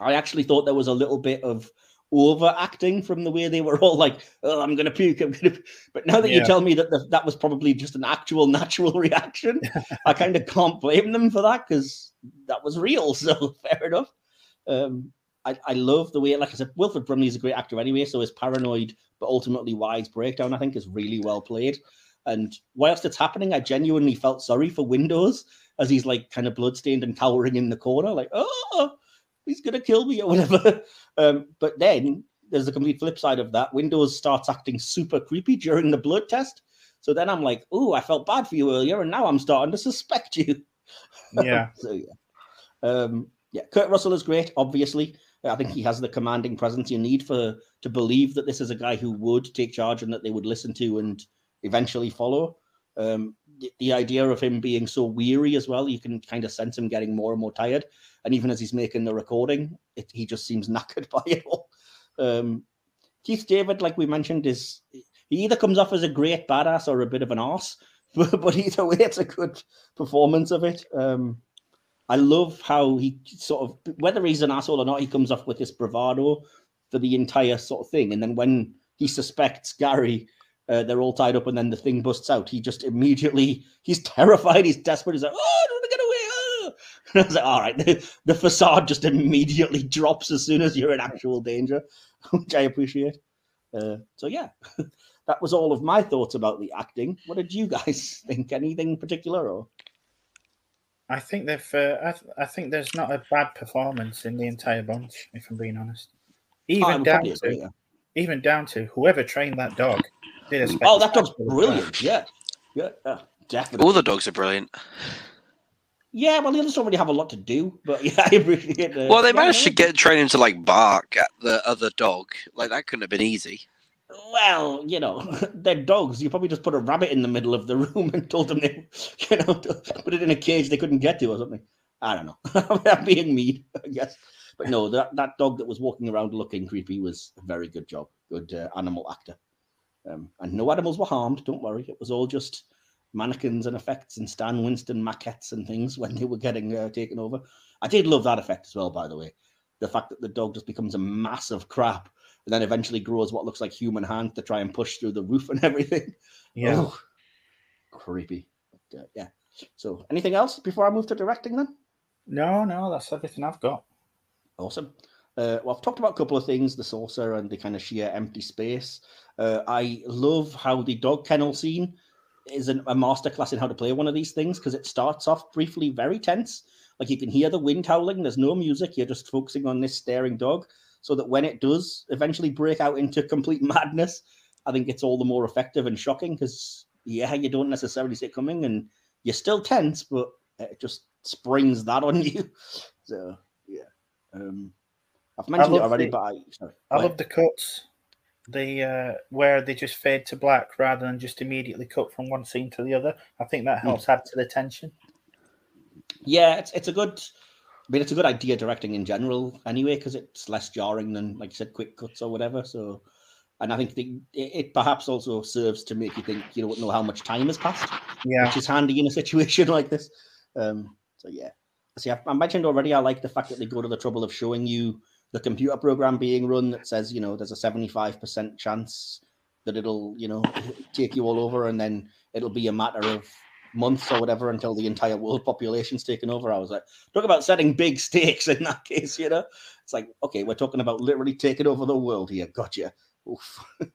i actually thought there was a little bit of overacting from the way they were all like oh i'm gonna puke i'm gonna but now that yeah. you tell me that the, that was probably just an actual natural reaction i kind of can't blame them for that because that was real so fair enough. Um I, I love the way, like I said, Wilford Brimley is a great actor anyway, so his paranoid but ultimately wise breakdown, I think, is really well played. And whilst it's happening, I genuinely felt sorry for Windows as he's like kind of bloodstained and cowering in the corner, like, oh, he's gonna kill me or whatever. Um, but then there's the complete flip side of that. Windows starts acting super creepy during the blood test. So then I'm like, oh, I felt bad for you earlier, and now I'm starting to suspect you. Yeah. so yeah. Um, yeah, Kurt Russell is great, obviously. I think he has the commanding presence you need for to believe that this is a guy who would take charge and that they would listen to and eventually follow. Um, the, the, idea of him being so weary as well, you can kind of sense him getting more and more tired. And even as he's making the recording, it, he just seems knackered by it all. Um, Keith David, like we mentioned, is he either comes off as a great badass or a bit of an ass, but, but either way, it's a good performance of it. Um, I love how he sort of, whether he's an asshole or not, he comes off with this bravado for the entire sort of thing. And then when he suspects Gary, uh, they're all tied up, and then the thing busts out. He just immediately, he's terrified, he's desperate. He's like, oh, I don't get away. Oh. And I was like, all right, the, the facade just immediately drops as soon as you're in actual danger, which I appreciate. Uh, so, yeah, that was all of my thoughts about the acting. What did you guys think? Anything particular? Or I think they've. Uh, I, th- I, think there's not a bad performance in the entire bunch, if I'm being honest. Even down to, agree, yeah. even down to whoever trained that dog did a. Oh, that dog's brilliant! Yeah, yeah, yeah, definitely. All the dogs are brilliant. Yeah, well, the others don't really have a lot to do, but yeah, I appreciate. Uh, well, they managed to get training to like bark at the other dog. Like that couldn't have been easy. Well, you know, they're dogs. You probably just put a rabbit in the middle of the room and told them they, you know, put it in a cage they couldn't get to or something. I don't know. I'm being mean, I guess. But no, that, that dog that was walking around looking creepy was a very good job. Good uh, animal actor. Um, and no animals were harmed. Don't worry. It was all just mannequins and effects and Stan Winston maquettes and things when they were getting uh, taken over. I did love that effect as well, by the way. The fact that the dog just becomes a massive crap and then eventually grows what looks like human hands to try and push through the roof and everything. Yeah. Oh, creepy. But, uh, yeah. So, anything else before I move to directing then? No, no, that's everything I've got. Awesome. Uh, well, I've talked about a couple of things the saucer and the kind of sheer empty space. Uh, I love how the dog kennel scene is an, a masterclass in how to play one of these things because it starts off briefly very tense. Like you can hear the wind howling, there's no music, you're just focusing on this staring dog. So that when it does eventually break out into complete madness, I think it's all the more effective and shocking because, yeah, you don't necessarily see it coming and you're still tense, but it just springs that on you. So, yeah. Um, I've mentioned it already, the- but I, sorry. I love the cuts, the uh, where they just fade to black rather than just immediately cut from one scene to the other. I think that Hmm. helps add to the tension. Yeah, it's it's a good. I mean, it's a good idea directing in general, anyway, because it's less jarring than, like you said, quick cuts or whatever. So, and I think the, it, perhaps also serves to make you think you don't know how much time has passed, Yeah, which is handy in a situation like this. Um, so yeah, see, I, I mentioned already. I like the fact that they go to the trouble of showing you the computer program being run that says, you know, there's a seventy-five percent chance that it'll, you know, take you all over, and then it'll be a matter of months or whatever until the entire world population's taken over. I was like, talk about setting big stakes in that case, you know? It's like, okay, we're talking about literally taking over the world here. Gotcha. Oof. um,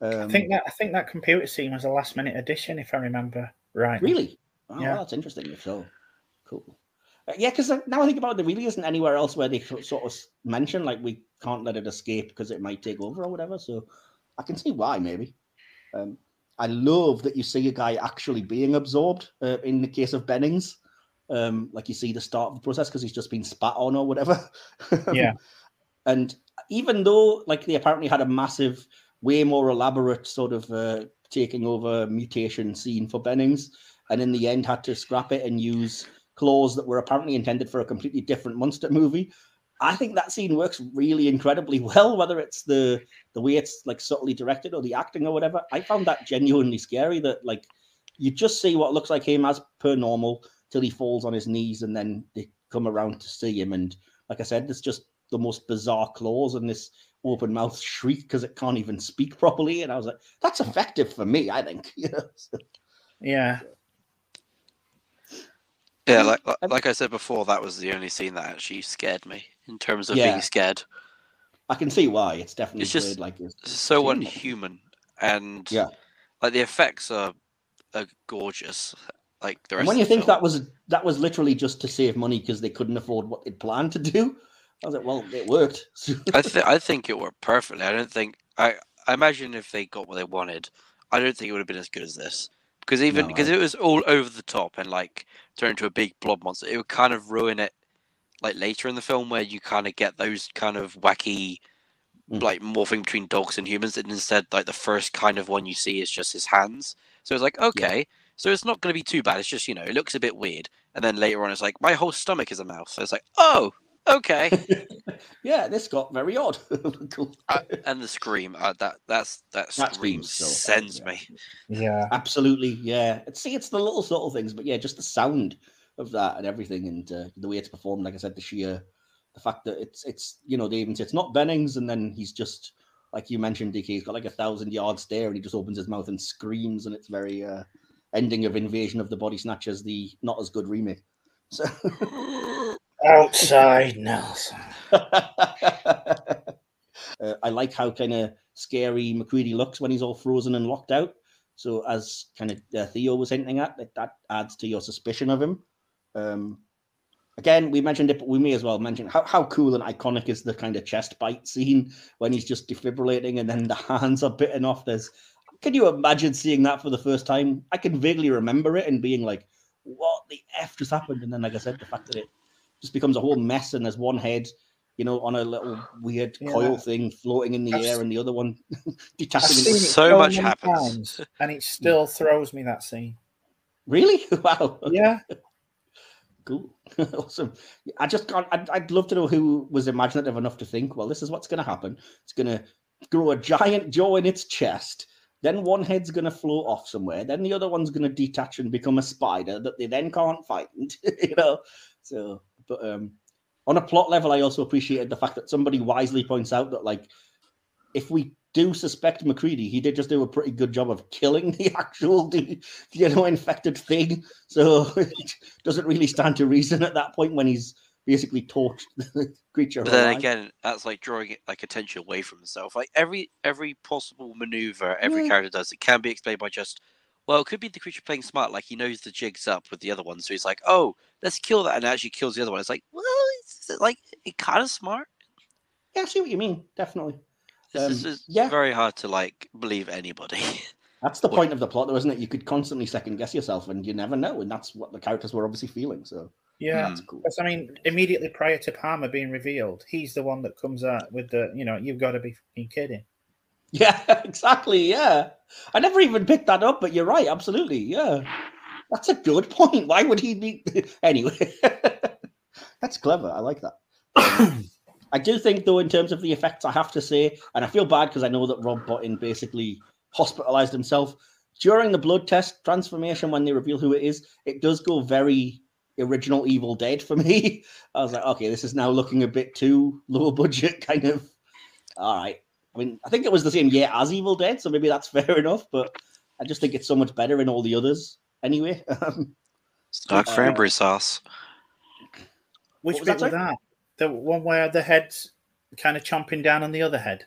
I think that I think that computer scene was a last minute addition, if I remember right. really, oh, Yeah. that's interesting. So, cool. Uh, yeah, because now I think about it, there really isn't anywhere else where they sort of mention like we can't let it escape because it might take over or whatever. So I can see why maybe. Um, I love that you see a guy actually being absorbed. Uh, in the case of Bennings, um, like you see the start of the process because he's just been spat on or whatever. Yeah. and even though like they apparently had a massive, way more elaborate sort of uh, taking over mutation scene for Bennings, and in the end had to scrap it and use claws that were apparently intended for a completely different monster movie. I think that scene works really incredibly well, whether it's the the way it's like subtly directed or the acting or whatever. I found that genuinely scary. That like you just see what looks like him as per normal till he falls on his knees and then they come around to see him. And like I said, it's just the most bizarre claws and this open mouth shriek because it can't even speak properly. And I was like, that's effective for me, I think. You know? So, Yeah. Yeah, like like- like I said before, that was the only scene that actually scared me in terms of Yeah. being scared. I can see why. It's definitely It's just played like it's so scene. unhuman, and Yeah. like the effects are are gorgeous. Like the rest And when you think film. that was that was literally just to save money because they couldn't afford what they'd planned to do, I was like, well, it worked. I th- I think it worked perfectly. I don't think I I imagine if they got what they wanted, I don't think it would have been as good as this. Because even No, because I- it was all over the top and like turned into a big blob monster, it would kind of ruin it. Like later in the film, where you kind of get those kind of wacky, Mm. like morphing between dogs and humans, and instead, like the first kind of one you see is just his hands. So it's like okay, so it's not going to be too bad. It's just you know it looks a bit weird, and then later on, it's like my whole stomach is a mouth. So it's like oh okay. yeah, this got very odd. cool. Uh, and the scream uh, that that's that That scream so sends yeah. me Yeah. Absolutely, yeah. See, it's the little subtle things, but yeah, just the sound of that and everything, and uh, the way it's performed. Like I said, the sheer, the fact that it's it's you know they even say it's not Bennings, and then he's just like you mentioned, DK. He's got like a thousand yard stare, and he just opens his mouth and screams, and it's very uh, ending of Invasion of the Body Snatchers, the not as good remake. So. Outside Nelson. Uh, I like how kind of scary MacReady looks when he's all frozen and locked out. So, as kind of uh, Theo was hinting at, that, that adds to your suspicion of him. Um, again, we mentioned it, but we may as well mention how, how cool and iconic is the kind of chest bite scene when he's just defibrillating and then the hands are bitten off. There's, can you imagine seeing that for the first time? I can vaguely remember it and being like, what the F just happened? And then, like I said, the fact that it just becomes a whole mess and there's one head you know, on a little weird Yeah. coil thing floating in the I've air, s- and the other one detaching. Into... it So much happens. times, and it still throws me that scene. Really? Wow. Yeah. Cool. awesome. I just can't. I'd, I'd love to know who was imaginative enough to think, well, this is what's going to happen. It's going to grow a giant jaw in its chest. Then one head's going to float off somewhere. Then the other one's going to detach and become a spider that they then can't find. you know. So, but um, on a plot level, I also appreciated the fact that somebody wisely points out that, like, if we do suspect MacReady, he did just do a pretty good job of killing the actual, you know, infected thing. So it doesn't really stand to reason at that point when he's basically torched the creature. But then again, that's like drawing like attention away from himself. Like every every possible maneuver every Yeah. character does, it can be explained by just well, it could be the creature playing smart, like he knows the jig's up with the other one, so he's like, oh, let's kill that, and actually kills the other one. It's like, well, it's like it kind of smart. Yeah, I see what you mean. Definitely. This Um, is it's yeah. very hard to like believe anybody. That's the What- point of the plot, though, isn't it? You could constantly second guess yourself, and you never know, and that's what the characters were obviously feeling. So Yeah. that's cool. Because I mean, immediately prior to Palmer being revealed, he's the one that comes out with the, you know, you've got to be fucking kidding. Yeah, exactly. Yeah, I never even picked that up, but you're right. Absolutely. Yeah, that's a good point. Why would he be anyway? that's clever. I like that. Um, I do think, though, in terms of the effects, I have to say, and I feel bad because I know that Rob Bottin basically hospitalized himself during the blood test transformation when they reveal who it is. It does go very original Evil Dead for me. I was like, okay, this is now looking a bit too low budget, kind of. All right. I mean, I think it was the same year as Evil Dead, so maybe that's fair enough. But I just think it's so much better in all the others. Anyway, um, It's dark Uh, cranberry sauce. Which was bit that, was that? The one where the head's kind of chomping down on the other head.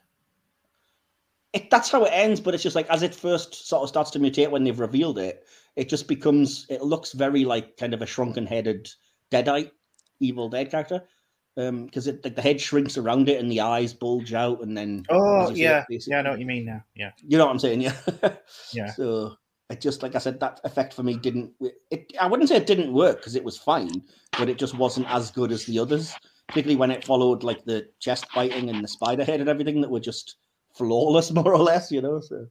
it, that's how it ends. But it's just like as it first sort of starts to mutate when they've revealed it, it just becomes. It looks very like kind of a shrunken-headed Deadite Evil Dead character. Um, because it like the head shrinks around it and the eyes bulge out, and then Oh, as you say, yeah. basically- Yeah, I know what you mean now. Yeah. You know what I'm saying? Yeah. Yeah. So it just like I said, that effect for me didn't. It I wouldn't say it didn't work because it was fine, but it just wasn't as good as the others. Particularly when it followed like the chest biting and the spider head and everything that were just flawless, more or less. You know. So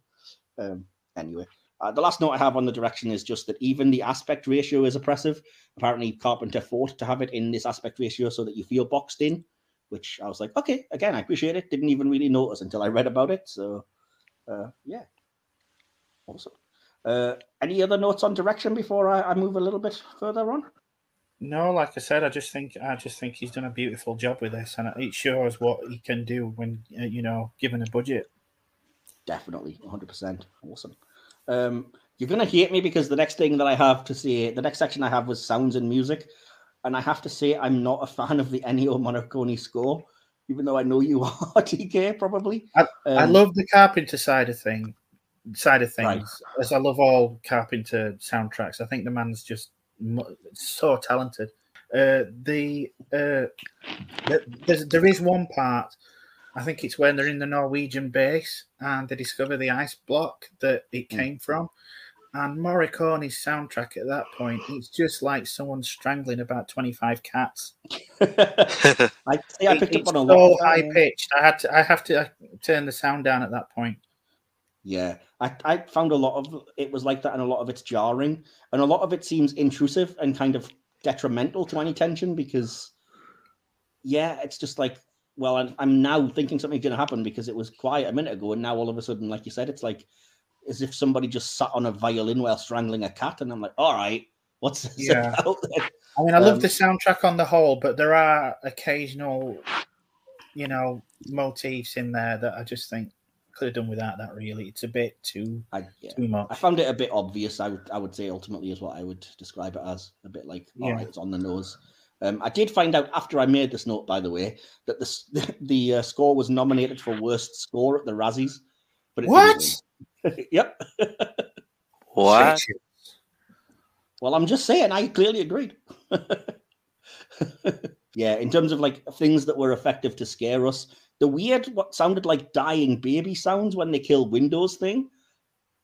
um, anyway. Uh, the last note I have on the direction is just that even the aspect ratio is oppressive. Apparently, Carpenter fought to have it in this aspect ratio so that you feel boxed in, which I was like, okay, again, I appreciate it. Didn't even really notice until I read about it. So, uh, yeah, awesome. Uh, any other notes on direction before I, I move a little bit further on? No, like I said, I just think I just think he's done a beautiful job with this, and it shows what he can do when uh, you know given a budget. Definitely, 100%. Awesome. Um, you're going to hate me because the next thing that I have to say, the next section I have was sounds and music. And I have to say, I'm not a fan of the Ennio Morricone score, even though I know you are, DK, probably. I Um, love the Carpenter side of thing, side of things, Right. as I love all Carpenter soundtracks. I think the man's just so talented. Uh, the uh, th- there's, one part. I think it's when they're in the Norwegian base and they discover the ice block that it Mm. came from. And Morricone's soundtrack at that point, it's just like someone strangling about 25 cats. I, see, I It- picked up it's on a so lot. high yeah. pitched. I had to, I have to uh, turn the sound down at that point. Yeah, I, I found a lot of it was like that, and a lot of it's jarring, and a lot of it seems intrusive and kind of detrimental to any tension because, yeah, it's just like, well, I'm, I'm now thinking something's going to happen because it was quiet a minute ago, and now all of a sudden, like you said, it's like as if somebody just sat on a violin while strangling a cat, and I'm like, all right, what's this Yeah. about? I mean, I love Um, the soundtrack on the whole, but there are occasional, you know, motifs in there that I just think could have done without that. Really, it's a bit too I, yeah. too much. I found it a bit obvious. I would I would say ultimately is what I would describe it as a bit like all Yeah. right, it's on the nose. Um, I did find out after I made this note, by the way, that the the uh, score was nominated for worst score at the Razzies, but it didn't What? yep. what? Well, I'm just saying, I clearly agreed. yeah, in terms of like things that were effective to scare us, the weird what sounded like dying baby sounds when they kill Windows thing,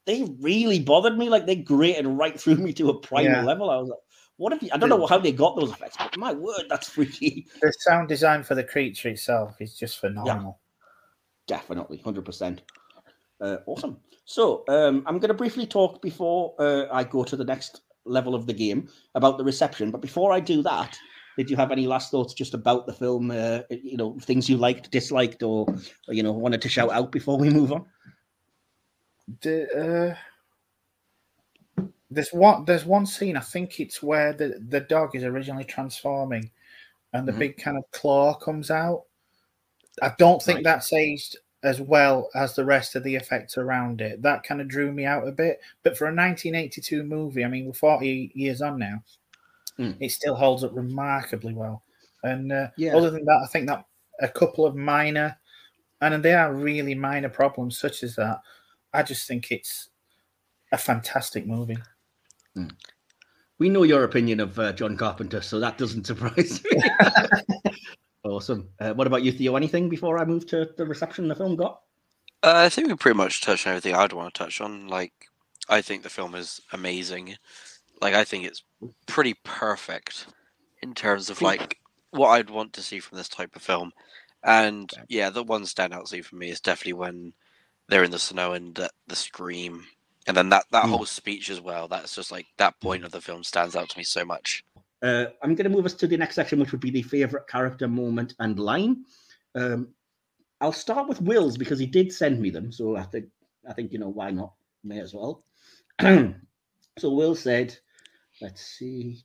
they really bothered me. Like they grated right through me to a primal Yeah. level. I was like, what if you, I don't know how they got those effects, but my word, that's freaky. The sound design for the creature itself is just phenomenal. Definitely, hundred percent. Uh, awesome. So um, I'm going to briefly talk before uh, I go to the next level of the game about the reception. But before I do that, did you have any last thoughts just about the film? Uh, you know, things you liked, disliked, or, or you know, wanted to shout out before we move on? The, uh, there's one. There's one scene. I think it's where the the dog is originally transforming, and the Mhm. big kind of claw comes out. I don't think Right. that's aged as well as the rest of the effects around it. That kind of drew me out a bit. But for a 1982 movie, I mean, we're 40 years on now, Mm. it still holds up remarkably well. And uh, Yeah. other than that, I think that a couple of minor, and they are really minor problems such as that. I just think it's a fantastic movie. We know your opinion of uh, John Carpenter, so that doesn't surprise me. awesome. Uh, what about you, Theo? Anything before I move to the reception the film got? Uh, I think we pretty much touched on everything I'd want to touch on. Like, I think the film is amazing. Like, I think it's pretty perfect in terms of like what I'd want to see from this type of film. And yeah, the one standout scene for me is definitely when they're in the snow and uh, the scream, and then that that Mm. whole speech as well. That's just like that point of the film stands out to me so much. Uh, I'm going to move us to the next section, which would be the favorite character moment and line. Um, I'll start with Will's because he did send me them, so I think I think you know why not? May as well. so Will said, "Let's see."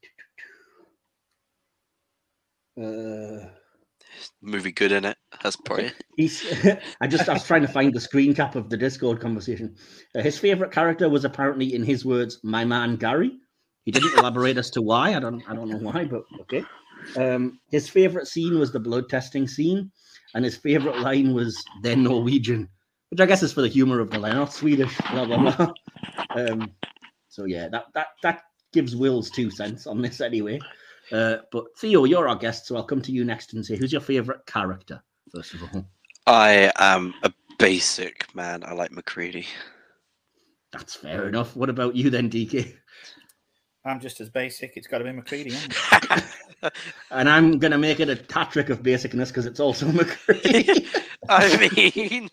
Uh, Movie good in it. That's probably He's. I just. I was trying to find the screen cap of the Discord conversation. Uh, his favorite character was apparently, in his words, my man Gary. He didn't elaborate as to why. I don't. I don't know why, but okay. Um, his favorite scene was the blood testing scene, and his favorite line was "They're Norwegian," which I guess is for the humor of the line, not Swedish. Blah blah blah. Um, so yeah, that that that gives Will's two cents on this anyway. Uh, but Theo, you're our guest, so I'll come to you next and say who's your favorite character first of all. I am a basic man. I like MacReady. That's fair enough. What about you then, DK? I'm just as basic. It's got to be MacReady. Isn't it? And I'm gonna make it a hat trick of basicness because it's also MacReady. I mean,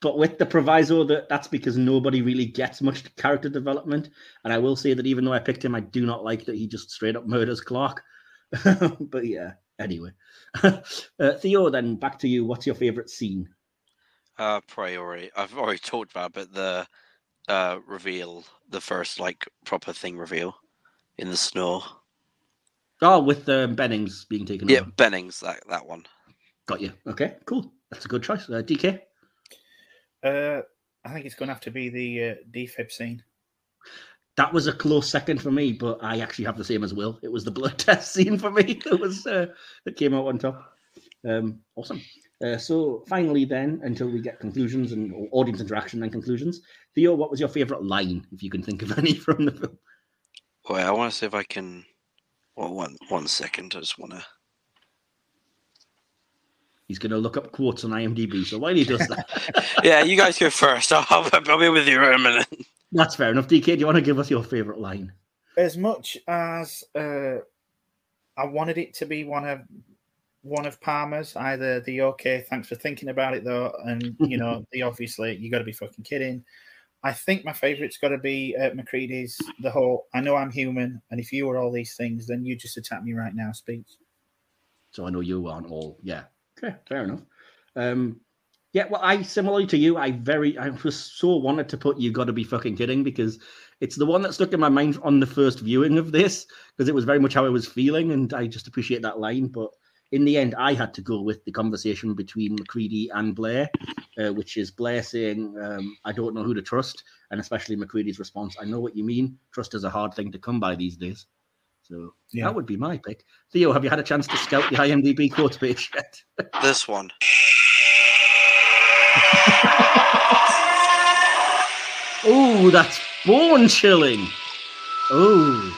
but with the proviso that that's because nobody really gets much character development. And I will say that even though I picked him, I do not like that he just straight up murders Clark. but yeah, anyway. uh, Theo, then back to you. What's your favorite scene? uh, priori. I've already talked about, but the uh, reveal, the first like proper thing reveal in the snow. Oh, with um, Bennings being taken Yeah, over. Bennings, that that one. Got you. Okay, cool. That's a good choice. Uh, DK? Uh, I think it's going to have to be the uh, defib scene. That was a close second for me, but I actually have the same as Will. It was the blood test scene for me that was uh, that came out on top. Um, awesome. Uh, so finally, then, until we get conclusions and audience interaction and conclusions, Theo, what was your favorite line, if you can think of any from the film? Wait, I want to see if I can. Well, one one second. I just want to. He's going to look up quotes on IMDb. So while he does that, yeah, you guys go first. I'll, I'll be with you in a minute. that's fair enough. DK, do you want to give us your favorite line? As much as uh, I wanted it to be one of one of Palmer's, either the okay, thanks for thinking about it though, and you know the obviously you got to be fucking kidding. I think my favorite's got to be uh, MacReady's the whole I know I'm human, and if you were all these things, then you just attack me right now speech. So I know you aren't all. Yeah. Okay, fair enough. Um, yeah, well, I similarly to you, I very, I was so wanted to put "You Got to Be Fucking Kidding" because it's the one that stuck in my mind on the first viewing of this because it was very much how I was feeling, and I just appreciate that line. But in the end, I had to go with the conversation between MacReady and Blair, uh, which is Blair saying, um, "I don't know who to trust," and especially MacReady's response, "I know what you mean. Trust is a hard thing to come by these days." So Yeah. that would be my pick. Theo, have you had a chance to scout the IMDb quote page yet? This one. Oh, that's bone chilling. Oh.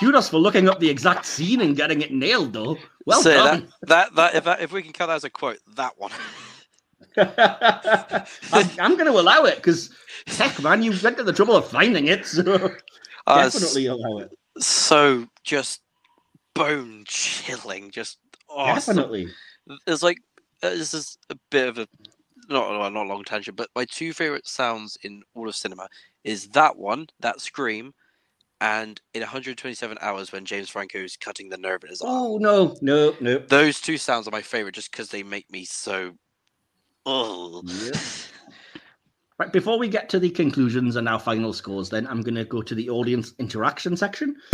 Kudos for looking up the exact scene and getting it nailed, though. Well so done. that, that that if that, if we can count that as a quote, that one. I'm, I'm going to allow it because, heck, man, you went to the trouble of finding it, so Uh, definitely allow it. So just bone chilling. Just awesome. Definitely. It's like uh, this is a bit of a not not long tangent, but my two favorite sounds in all of cinema is that one, that scream, and in 127 hours when James Franco is cutting the nerve in his arm. Oh no, no, no. Those two sounds are my favorite just because they make me so. Oh. Yeah. Right, before we get to the conclusions and our final scores, then I'm going to go to the audience interaction section.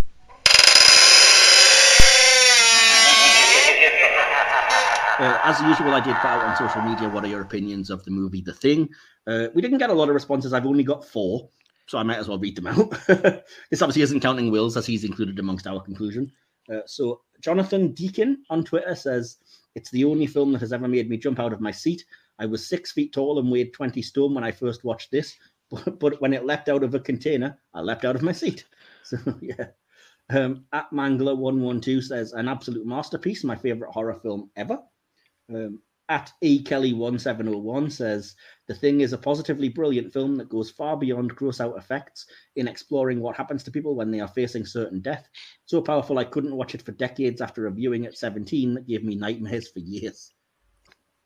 Uh, as usual, I did put out on social media what are your opinions of the movie The Thing. Uh, we didn't get a lot of responses. I've only got four, so I might as well read them out. this obviously isn't counting Will's, as he's included amongst our conclusion. Uh, so Jonathan Deacon on Twitter says, It's the only film that has ever made me jump out of my seat. I was six feet tall and weighed 20 stone when I first watched this, but, but when it leapt out of a container, I leapt out of my seat. So, yeah. Um, at Mangler112 says, An absolute masterpiece, my favorite horror film ever. Um, at E Kelly 1701 says, The Thing is a positively brilliant film that goes far beyond gross out effects in exploring what happens to people when they are facing certain death. So powerful, I couldn't watch it for decades after a viewing at 17 that gave me nightmares for years.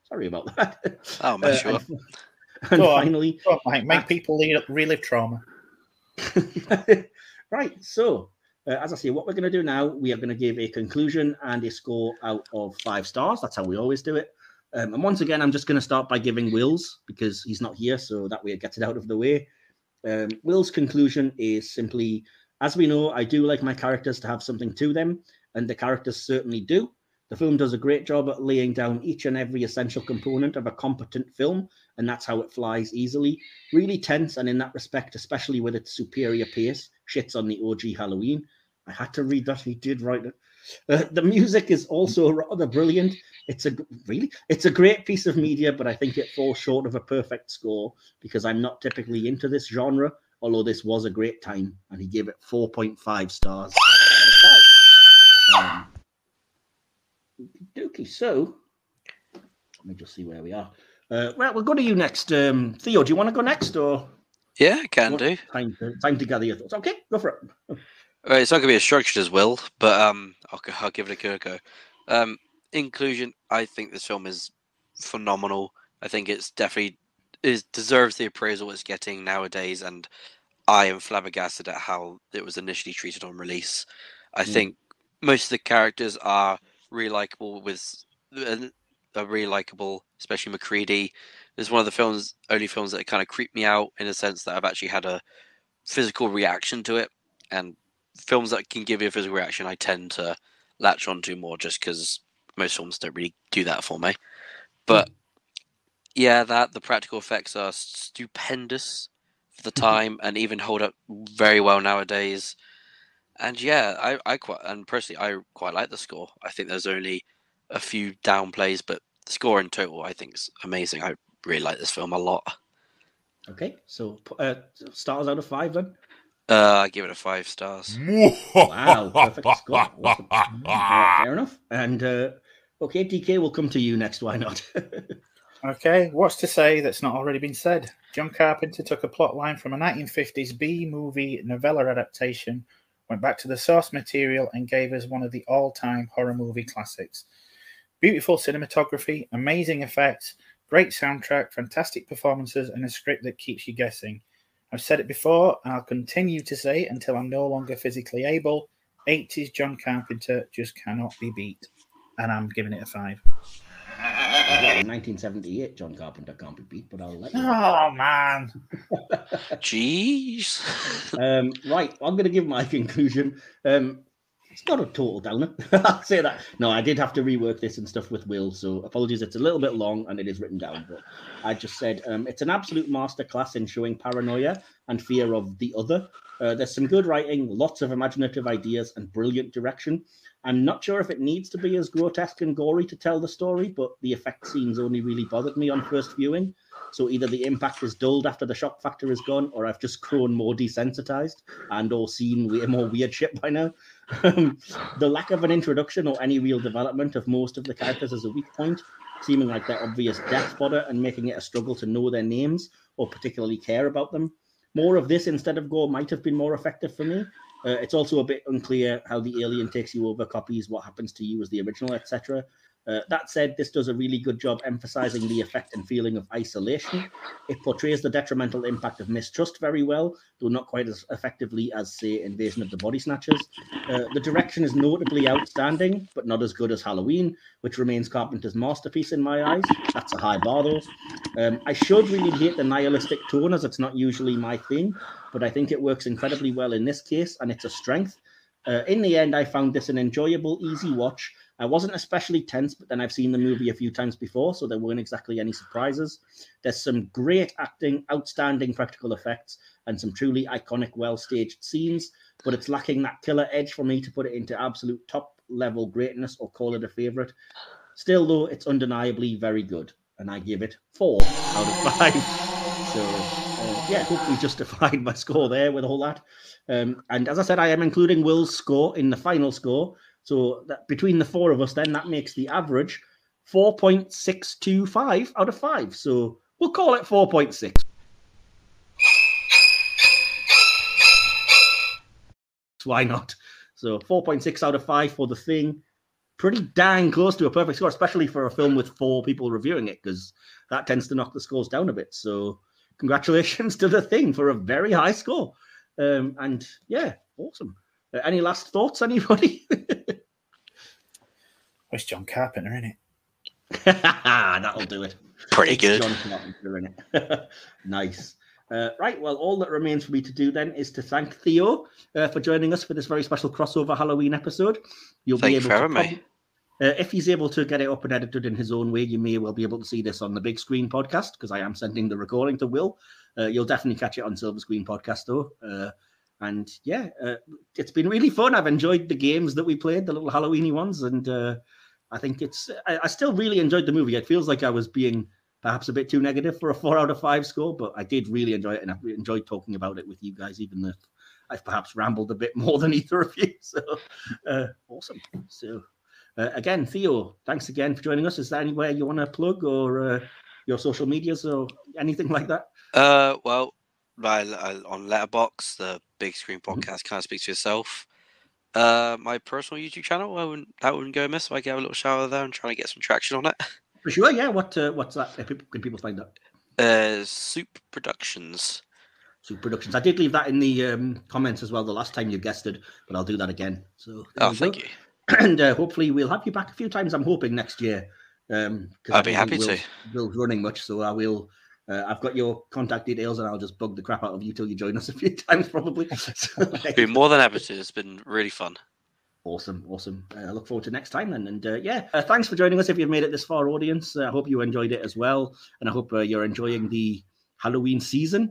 Sorry about that. Oh, man, sure. And, and Go on. finally, Oh, make people relive, relive trauma. right. So, uh, as I say, what we're going to do now, we are going to give a conclusion and a score out of five stars. That's how we always do it. Um, and once again, I'm just going to start by giving Will's because he's not here, so that way it gets it out of the way. Um, Will's conclusion is simply, as we know, I do like my characters to have something to them, and the characters certainly do. The film does a great job at laying down each and every essential component of a competent film, and that's how it flies easily. Really tense, and in that respect, especially with its superior pace, shits on the OG Halloween. I had to read that. He did write it. Uh, the music is also rather brilliant. It's a really, it's a great piece of media, but I think it falls short of a perfect score because I'm not typically into this genre. Although this was a great time, and he gave it 4.5 stars. Dookie. So, let me just see where we are. Uh, well, we'll go to you next. Um, Theo, do you want to go next, or Yeah, can do. time to, time to gather your thoughts? Okay, go for it. All right, it's not going to be as structured as Will, but um, I'll, I'll give it a go. Um, inclusion, I think this film is phenomenal. I think it's definitely is deserves the appraisal it's getting nowadays, and I am flabbergasted at how it was initially treated on release. I Mm. think most of the characters are really likable, with uh, are really likable, especially MacReady. It's one of the films, only films that kind of creep me out in a sense that I've actually had a physical reaction to it, and films that can give you a physical reaction, I tend to latch onto more just because most films don't really do that for me. But yeah, that the practical effects are stupendous for the Mhm. time and even hold up very well nowadays. And yeah, I, I quite and personally I quite like the score. I think there's only a few downplays, but the score in total I think is amazing. I really like this film a lot. Okay, so uh, stars out of five then. Uh, I give it a five stars. Wow, perfect score. Awesome. Uh, fair enough. And uh, okay, DK, we'll come to you next. Why not? Okay, what's to say that's not already been said? John Carpenter took a plot line from a 1950s B movie novella adaptation, went back to the source material, and gave us one of the all time horror movie classics. Beautiful cinematography, amazing effects, great soundtrack, fantastic performances, and a script that keeps you guessing. I've said it before, and I'll continue to say until I'm no longer physically able. 80s John Carpenter just cannot be beat. And I'm giving it a five. Well, in 1978, John Carpenter can't be beat, but I'll let you. Oh, man. Jeez. um, right, I'm going to give my conclusion. Um, it's not a total downer. I'll say that. No, I did have to rework this and stuff with Will, so apologies. It's a little bit long and it is written down, but I just said um, it's an absolute masterclass in showing paranoia and fear of the other. Uh, there's some good writing, lots of imaginative ideas, and brilliant direction. I'm not sure if it needs to be as grotesque and gory to tell the story, but the effect scenes only really bothered me on first viewing. So either the impact is dulled after the shock factor is gone, or I've just grown more desensitized and or seen way more weird shit by now. Um, the lack of an introduction or any real development of most of the characters is a weak point, seeming like they're obvious death fodder and making it a struggle to know their names or particularly care about them. More of this instead of gore might have been more effective for me. Uh, it's also a bit unclear how the alien takes you over, copies what happens to you as the original, etc. Uh, that said, this does a really good job emphasizing the effect and feeling of isolation. It portrays the detrimental impact of mistrust very well, though not quite as effectively as, say, Invasion of the Body Snatchers. Uh, the direction is notably outstanding, but not as good as Halloween, which remains Carpenter's masterpiece in my eyes. That's a high bar, though. Um, I should really hate the nihilistic tone, as it's not usually my thing, but I think it works incredibly well in this case, and it's a strength. Uh, in the end, I found this an enjoyable, easy watch I wasn't especially tense, but then I've seen the movie a few times before, so there weren't exactly any surprises. There's some great acting, outstanding practical effects, and some truly iconic, well staged scenes, but it's lacking that killer edge for me to put it into absolute top level greatness or call it a favorite. Still, though, it's undeniably very good, and I give it four out of five. So, uh, yeah, hopefully justified my score there with all that. Um, and as I said, I am including Will's score in the final score. So that between the four of us, then that makes the average 4.625 out of five. So we'll call it 4.6. Why not? So 4.6 out of five for the thing. Pretty dang close to a perfect score, especially for a film with four people reviewing it, because that tends to knock the scores down a bit. So congratulations to the thing for a very high score. Um, and yeah, awesome. Uh, any last thoughts, anybody? Where's John Carpenter in it? That'll do it. Pretty good. John Carpenter in it. nice. Uh, right. Well, all that remains for me to do then is to thank Theo uh, for joining us for this very special crossover Halloween episode. You'll thank be able to. Me. Uh, if he's able to get it up and edited in his own way, you may well be able to see this on the big screen podcast because I am sending the recording to Will. Uh, you'll definitely catch it on Silver Screen Podcast though. Uh, and yeah, uh, it's been really fun. I've enjoyed the games that we played, the little Halloweeny ones, and uh, I think it's. I, I, still really enjoyed the movie. It feels like I was being perhaps a bit too negative for a four out of five score, but I did really enjoy it, and I enjoyed talking about it with you guys, even if I've perhaps rambled a bit more than either of you. So uh, awesome. So uh, again, Theo, thanks again for joining us. Is there anywhere you want to plug or uh, your social medias or anything like that? Uh, well, my, on Letterboxd, the big screen mm-hmm. podcast mm-hmm. kind of speaks for yourself. Uh, my personal YouTube channel, I wouldn't that wouldn't go amiss. If I get a little shower there and trying to get some traction on it. For sure, yeah. What uh, what's that? Can people find that? Uh, Soup Productions. Soup Productions. I did leave that in the um, comments as well the last time you guested, but I'll do that again. So oh, thank go. you. And uh, hopefully we'll have you back a few times. I'm hoping next year. Um, I'd be happy Will's, to. Will's running much, so I will uh, I've got your contact details, and I'll just bug the crap out of you till you join us a few times, probably. so, be more than happy to. It's been really fun. Awesome, awesome. Uh, I look forward to next time then. And uh, yeah, uh, thanks for joining us. If you've made it this far, audience, uh, I hope you enjoyed it as well, and I hope uh, you're enjoying the Halloween season.